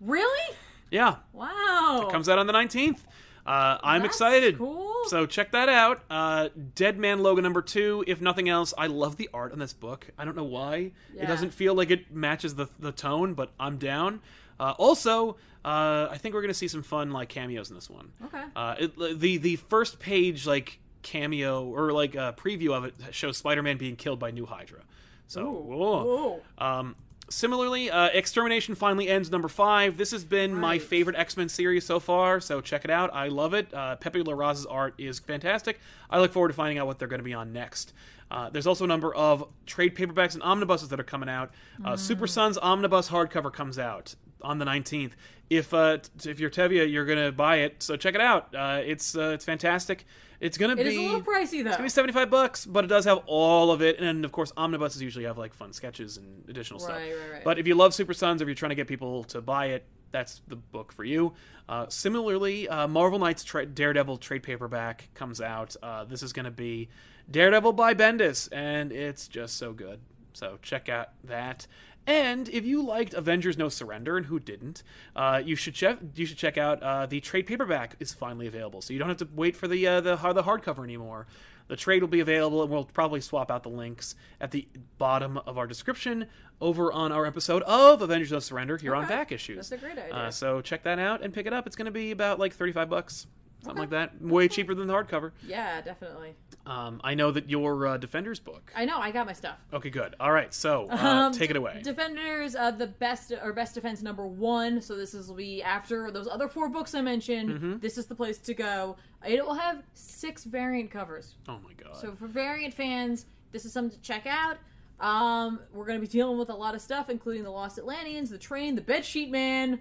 Really? Yeah, Wow. It comes out on the 19th. Uh, I'm That's excited. cool. So check that out. Uh, Dead Man Logan number two. If nothing else, I love the art on this book. I don't know why. Yeah. It doesn't feel like it matches the the tone, but I'm down. Uh, also, uh, I think we're gonna see some fun like cameos in this one. Okay. Uh, it, the the first page like cameo or like uh, preview of it shows Spider-Man being killed by New Hydra. So Ooh. whoa. Um, similarly, uh, Extermination finally ends number five. This has been my favorite X Men series so far, so check it out. I love it. Uh, Pepe Larraz's art is fantastic. I look forward to finding out what they're going to be on next. Uh, there's also a number of trade paperbacks and omnibuses that are coming out. Uh, Super Sons Omnibus hardcover comes out on the 19th. If uh, t- if you're Tevia, you're gonna buy it. So check it out. Uh, it's uh, it's fantastic. It's gonna It be is a little pricey though. it's gonna be 75 bucks, but it does have all of it. And of course, omnibuses usually have like fun sketches and additional stuff. Right, right, right. But if you love Super Sons, or if you're trying to get people to buy it, that's the book for you. Uh, similarly, uh, Marvel Knights tra- Daredevil trade paperback comes out. Uh, this is gonna be Daredevil by Bendis, and it's just so good. So check out that. And if you liked Avengers: No Surrender, and who didn't, uh, you should check. You should check out uh, the trade paperback is finally available, so you don't have to wait for the uh, the the hardcover anymore. The trade will be available, and we'll probably swap out the links at the bottom of our description over on our episode of Avengers: No Surrender here on Back Issues. That's a great idea. Uh, so check that out and pick it up. It's going to be about like thirty-five bucks, something Okay. like that. Way cheaper than the hardcover. yeah, definitely. Um, I know that your uh, Defenders book. I know. I got my stuff. Okay, good. All right, so uh, Um, take it away. Defenders, uh, the best or best defense number one. So this is will be after those other four books I mentioned. Mm-hmm. This is the place to go. It will have six variant covers. oh my god. So for variant fans, this is something to check out. Um, we're going to be dealing with a lot of stuff, including the Lost Atlanteans, the Train, the Bedsheet Man,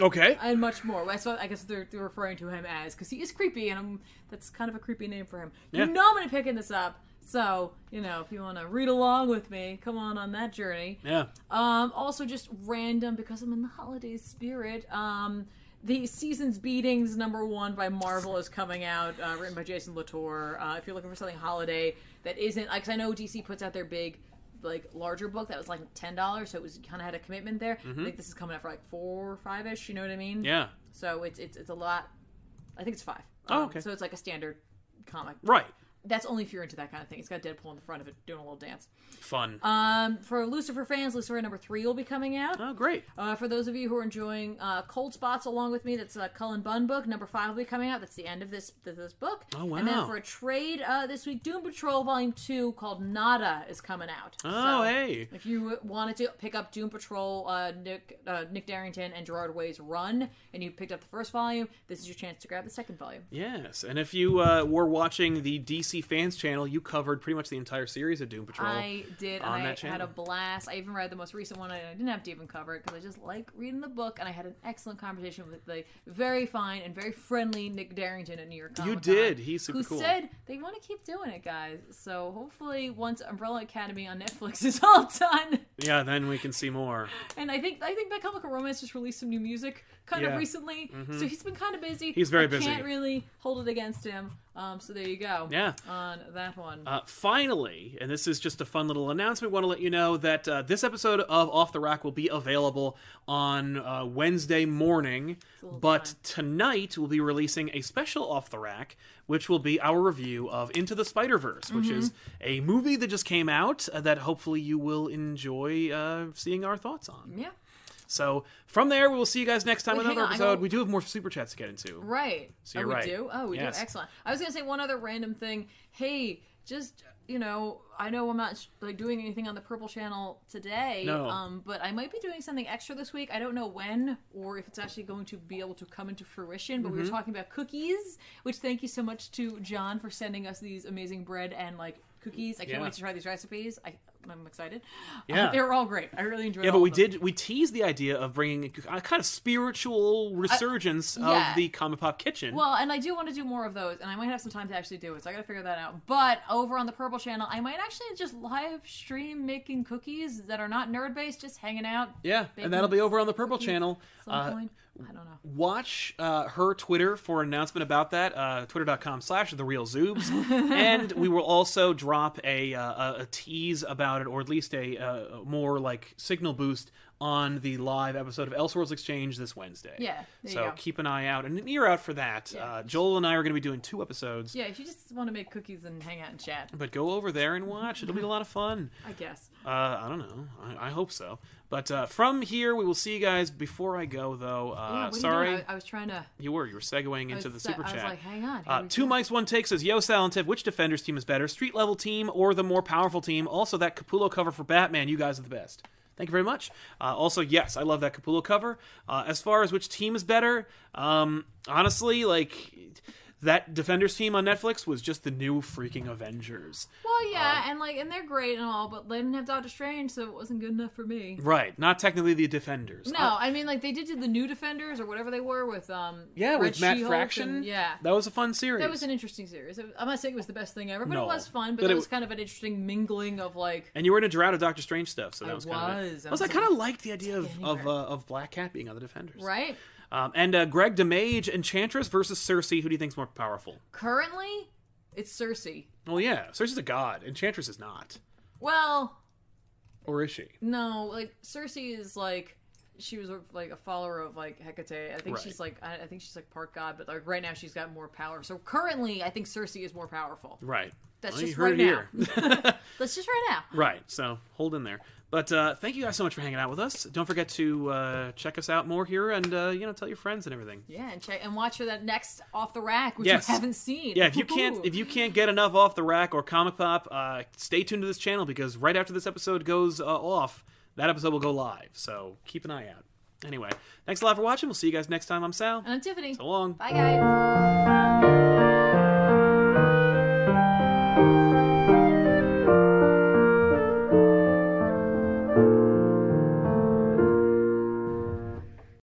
okay. and much more. That's what I guess they're, they're referring to him as because he is creepy, and I'm, that's kind of a creepy name for him. Yeah. You know I'm be picking this up, so you know if you want to read along with me, come on on that journey. yeah. Um, also just random because I'm in the holiday spirit. Um, the season's beatings number one by Marvel is coming out, uh, written by Jason Latour. Uh, if you're looking for something holiday that isn't, like, I know DC puts out their big, like, larger book that was like ten dollars, so it was kind of had a commitment there. I think this is coming out for like four or five ish. You know what I mean? Mm-hmm. Yeah. So it's it's it's a lot. I think it's five. Oh, Um, okay. So it's like a standard comic. Right. That's only if you're into that kind of thing. It's got Deadpool in the front of it doing a little dance. Fun. Um, for Lucifer fans, Lucifer number three will be coming out. oh, great. Uh, for those of you who are enjoying uh, Cold Spots along with me, that's a Cullen Bunn book. Number five will be coming out. That's the end of this this book. Oh, wow. And then for a trade uh, this week, Doom Patrol Volume Two called Nada is coming out. Oh, So, hey. If you wanted to pick up Doom Patrol, uh, Nick uh, Nick Derington and Gerard Way's run, and you picked up the first volume, this is your chance to grab the second volume. Yes, and if you uh, were watching the DC Fans channel, you covered pretty much the entire series of Doom Patrol. I did, On and on I that had a blast. I even read the most recent one, and I didn't have to even cover it because I just like reading the book. And I had an excellent conversation with the very fine and very friendly Nick Derington at New York Comic You did. He's super who cool. said they want to keep doing it, guys. So hopefully, once Umbrella Academy on Netflix <laughs> is all done, Yeah, then we can see more. and I think I think My Chemical Romance just released some new music kind Yeah. Mm-hmm. of recently, so he's been kind of busy. He's very I busy. Can't really hold it against him. Um, so there you go. Yeah. On that one. Uh, finally, and this is just a fun little announcement, want to let you know that uh, this episode of Off the Rack will be available on uh, Wednesday morning, but time. tonight we'll be releasing a special Off the Rack, which will be our review of Into the Spider Verse, which is Mm-hmm. a movie that just came out uh, that hopefully you will enjoy uh, seeing our thoughts on. yeah. So from there, we will see you guys next time Wait, another on, episode. We do have more super chats to get into. Right. So oh, you're we right. do? Oh, we Yes. do. Excellent. I was going to say one other random thing. Hey, just you know, I know I'm not like doing anything on the Purple Channel today. No. Um, but I might be doing something extra this week. I don't know when or if it's actually going to be able to come into fruition. But we Mm-hmm. were talking about cookies, which thank you so much to John for sending us these amazing bread and like cookies. I can't Yeah. wait to try these recipes. I, I'm excited. Yeah. Uh, they were all great. I really enjoyed. It. Yeah, but we them. did we teased the idea of bringing a kind of spiritual resurgence yeah. of the Comic Pop Kitchen. Well, and I do want to do more of those, and I might have some time to actually do it, so I got to figure that out. But over on the Purple Channel, I might actually just live stream making cookies that are not nerd based, just hanging out. yeah, and that'll be over on the Purple Channel. At some point. I don't know. watch uh, her Twitter for an announcement about that. Uh, Twitter.com slash The Real Zoobs. <laughs> and we will also drop a, uh, a, a tease about it, or at least a, uh more like signal boost on the live episode of Elseworlds Exchange this Wednesday. Yeah, so keep an eye out and an ear out for that. Yeah. Uh, Joel and I are going to be doing two episodes. Yeah, if you just want to make cookies and hang out and chat, But go over there and watch. It'll be a lot of fun. <laughs> I guess. Uh, I don't know. I, I hope so. But uh, from here, we will see you guys. Before I go, though, Yeah, uh, you sorry. I, I was trying to. You were. You were segueing into the was, super I chat. was like, hang on. uh, two go. mics, one take says, Yo, Salentiv, which Defenders team is better, street level team or the more powerful team? Also, that Capullo cover for Batman, you guys are the best. Thank you very much. Uh, also, yes, I love that Capullo cover. Uh, as far as which team is better, um, honestly, like that Defenders team on Netflix was just the new freaking Avengers. Well, yeah, Um, and like, and they're great and all, but they didn't have Doctor Strange, so it wasn't good enough for me. Right, not technically the Defenders. No, Uh, I mean like they did do the new Defenders or whatever they were with um yeah, Red with Matt She-Hulk Fraction. and- yeah, that was a fun series. that was an interesting series. I'm not saying it was the best thing ever, but No, it was fun. But, but it was kind of an interesting mingling of like And you were in a drought of Doctor Strange stuff, so that I was kind of. was. It. I Plus, I kind of liked the idea of of, uh, of Black Cat being on the Defenders, right. Um, and uh, Greg DeMage, Enchantress versus Circe. Who do you think's more powerful? Currently, it's Circe. Well, yeah, Circe's a god. Enchantress is not, Well, or is she? no, like Circe is like she was like a follower of like Hecate. I think Right. she's like I, I think she's like part god, but like right now she's got more power. So currently, I think Circe is more powerful. Right. That's Well, just right it now. <laughs> <laughs> That's just right now. right. So hold in there. But uh, thank you guys so much for hanging out with us. Don't forget to uh, check us out more here, and uh, you know, tell your friends and everything. Yeah, and check and watch for that next off the rack, which Yes. you haven't seen. Yeah, if you can't if you can't get enough off the rack or comic pop, uh, stay tuned to this channel because right after this episode goes uh, off, that episode will go live. So keep an eye out. Anyway, thanks a lot for watching. We'll see you guys next time. I'm Sal. and I'm Tiffany. So long. Bye, guys.